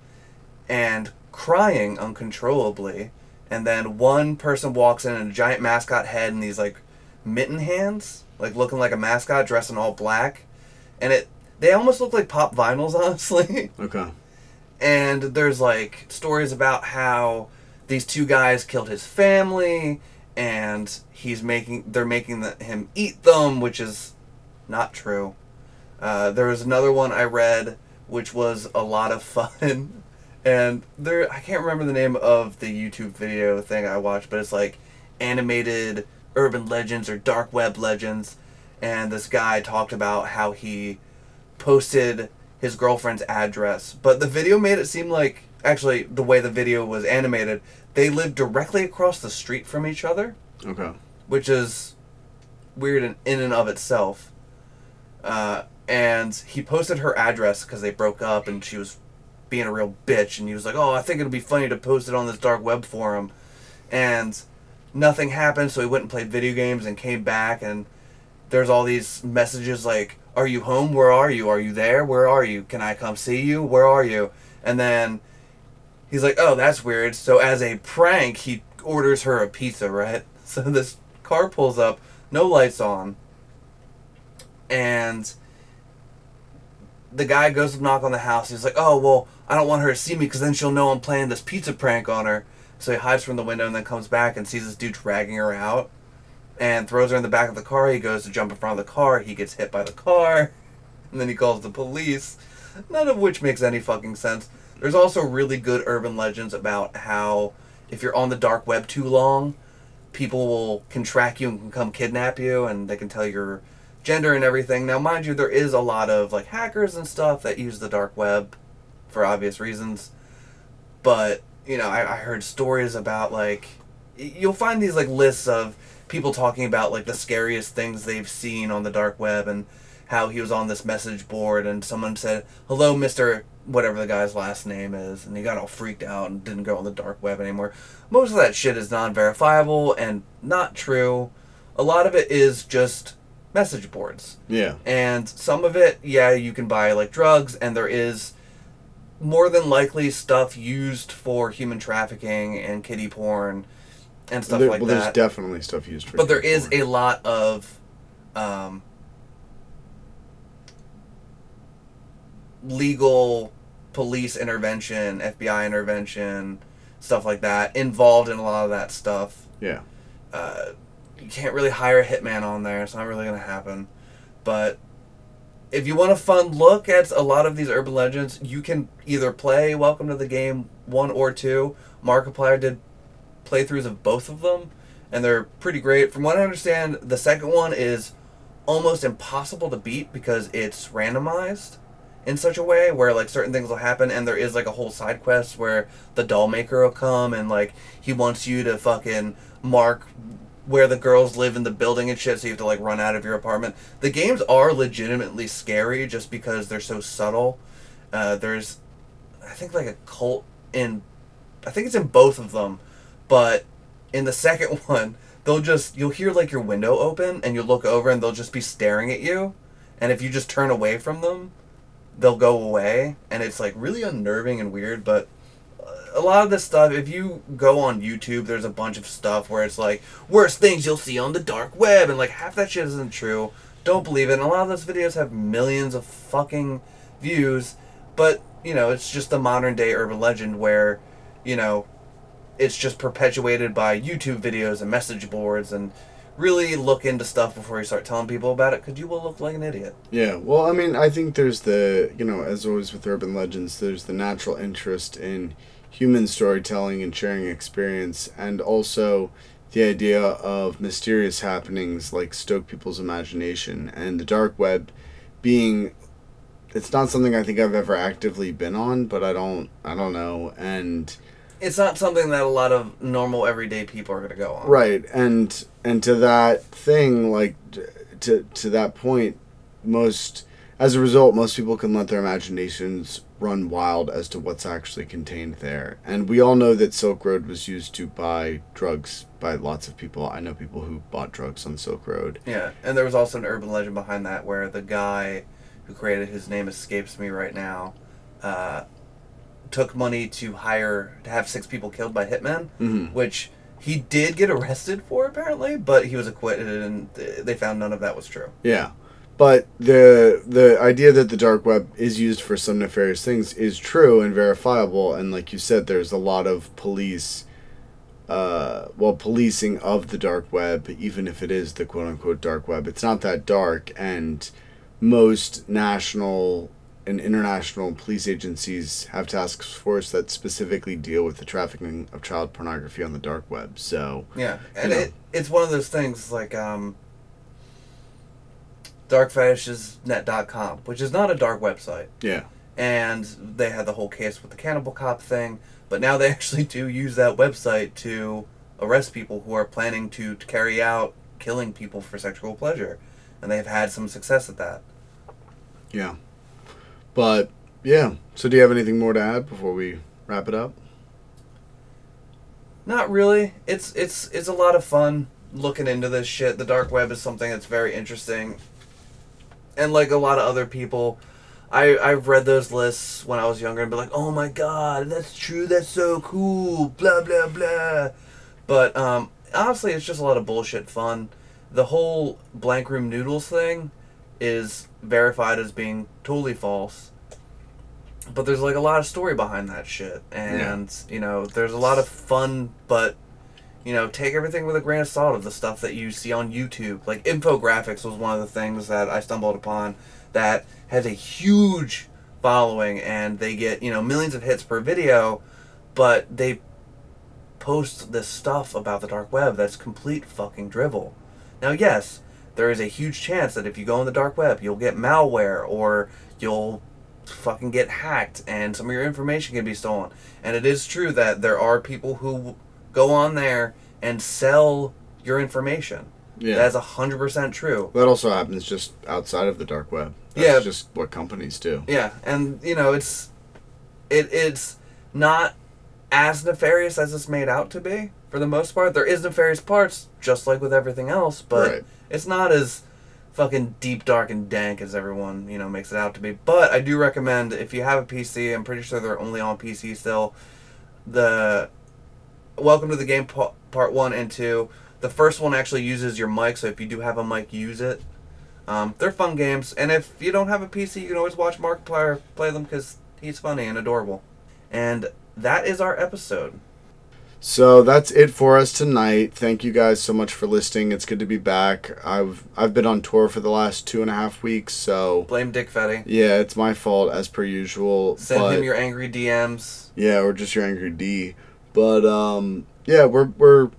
and crying uncontrollably. And then one person walks in, and a giant mascot head and these like mitten hands, like looking like a mascot dressed in all black, and it they almost look like pop vinyls, honestly Okay. and there's like stories about how these two guys killed his family and he's making they're making the, him eat them which is not true. Uh, there was another one i read which was a lot of fun. And there i can't remember the name of the youtube video thing i watched but it's like animated urban legends or dark web legends. And this guy talked about how he posted his girlfriend's address, but the video made it seem like actually the way the video was animated, they live directly across the street from each other, Okay. which is weird in, in and of itself. Uh, and he posted her address because they broke up and she was being a real bitch. And he was like, "Oh, I think it'll be funny to post it on this dark web forum," and nothing happened. So he went and played video games and came back and there's all these messages like, "Are you home? Where are you? Are you there? Where are you? Can I come see you? Where are you?" And then he's like, "Oh, that's weird." So as a prank, he orders her a pizza, right? So this car pulls up, no lights on, and the guy goes to knock on the house. He's like, "Oh, well, I don't want her to see me because then she'll know I'm playing this pizza prank on her." So he hides from the window and then comes back and sees this dude dragging her out and throws her in the back of the car. He goes to jump in front of the car. He gets hit by the car, and then he calls the police. None of which makes any fucking sense. There's also really good urban legends about how if you're on the dark web too long, people will can track you and can come kidnap you, and they can tell your gender and everything. Now, mind you, there is a lot of like hackers and stuff that use the dark web for obvious reasons, but you know, I, I heard stories about like you'll find these like lists of people talking about like the scariest things they've seen on the dark web and how he was on this message board and someone said hello mr whatever the guy's last name is and he got all freaked out and didn't go on the dark web anymore most of that shit is non-verifiable and not true a lot of it is just message boards Yeah. and some of it yeah you can buy like drugs and there is more than likely stuff used for human trafficking and kiddie porn and stuff There- like well, that there's definitely stuff used for. but there is porn. a lot of um, legal police intervention, FBI intervention, stuff like that involved in a lot of that stuff. yeah. Uh, you can't really hire a hitman on there. It's not really going to happen. But if you want a fun look at a lot of these urban legends, you can either play Welcome to the Game 1 or 2. Markiplier did playthroughs of both of them, and they're pretty great. From what I understand, the second one is almost impossible to beat because it's randomized in such a way where like certain things will happen and there is like a whole side quest where the doll maker will come and like he wants you to fucking mark where the girls live in the building and shit so you have to like run out of your apartment. The games are legitimately scary just because they're so subtle. Uh, there's i think like a cult in i think it's in both of them but in the second one they'll just you'll hear like your window open and you look over and they'll just be staring at you. And if you just turn away from them they'll go away and it's like really unnerving and weird but a lot of this stuff if you go on youtube there's a bunch of stuff where it's like worst things you'll see on the dark web and like half that shit isn't true. Don't believe it. And a lot of those videos have millions of fucking views but you know it's just a modern day urban legend where you know it's just perpetuated by youtube videos and message boards and really look into stuff before you start telling people about it because you will look like an idiot Yeah, well, I mean, I think there's the, you know, as always with urban legends, there's the natural interest in human storytelling and sharing experience, and also the idea of mysterious happenings like stoke people's imagination, and the dark web being. It's not something I think I've ever actively been on, but I don't, I don't know, and it's not something that a lot of normal everyday people are going to go on. right and and to that thing like to to that point most as a result most people can let their imaginations run wild as to what's actually contained there. And we all know that silk road was used to buy drugs by lots of people. I know people who bought drugs on silk road. Yeah, and there was also an urban legend behind that where the guy who created his name escapes me right now, uh, took money to hire to have six people killed by hitmen, Mhm. which he did get arrested for apparently, but he was acquitted and th- they found none of that was true. Yeah. But the the idea that the dark web is used for some nefarious things is true and verifiable and like you said there's a lot of police uh well policing of the dark web even if it is the quote unquote dark web it's not that dark and most national and international police agencies have task force that specifically deal with the trafficking of child pornography on the dark web so Yeah, and You know. it, it's one of those things like um, darkfetishesnet.com, which is not a dark website. yeah and they had the whole case with the cannibal cop thing. But now they actually do use that website to arrest people who are planning to, to carry out killing people for sexual pleasure, and they've had some success at that. Yeah. But yeah. So do you have anything more to add before we wrap it up? Not really. It's it's it's a lot of fun looking into this shit. The dark web is something that's very interesting. And like a lot of other people, I I've read those lists when I was younger and be like, "Oh my god, that's true. That's so cool." Blah blah blah. But um honestly, it's just a lot of bullshit fun. The whole blank room noodles thing is verified as being totally false. But there's like a lot of story behind that shit, and you know, there's a lot of fun, but you know, take everything with a grain of salt of the stuff that you see on YouTube. Like infographics was one of the things that I stumbled upon that has a huge following, and they get you know millions of hits per video, but they post this stuff about the dark web that's complete fucking drivel. Now, yes, there is a huge chance that if you go on the dark web, you'll get malware or you'll fucking get hacked and some of your information can be stolen. And it is true that there are people who go on there and sell your information. Yeah. That's hundred percent true. that also happens just outside of the dark web. That's Yeah. just what companies do. Yeah, and you know it's it it's not as nefarious as it's made out to be for the most part. There is nefarious parts, just like with everything else, but Right. It's not as fucking deep, dark, and dank as everyone you know makes it out to be. But I do recommend if you have a PC, I'm pretty sure they're only on PC still. The Welcome to the Game Part One and Two. The first one actually uses your mic, so if you do have a mic, use it. Um, they're fun games, and if you don't have a PC, you can always watch Markiplier play them because he's funny and adorable. And that is our episode. So that's it for us tonight. Thank you guys so much for listening. It's good to be back. I've I've been on tour for the last two and a half weeks, so Blame Dick Fetty. yeah, it's my fault as per usual. Send but- him your angry DMs. Yeah, or just your angry D. But um yeah, we're we're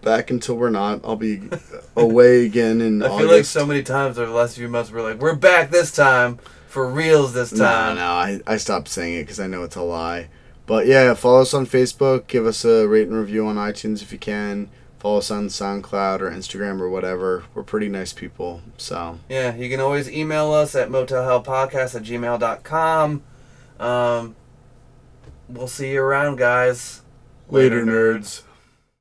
back until we're not. I'll be away again in I August. feel like so many times over the last few months we're like, we're back this time for reals this time. No, no, I, I stopped saying it because I know it's a lie. But yeah, follow us on Facebook. Give us a rate and review on iTunes if you can. Follow us on SoundCloud or Instagram or whatever. We're pretty nice people. So Yeah, you can always email us at motelhellpodcast at gmail.com. Um, we'll see you around, guys. later nerds.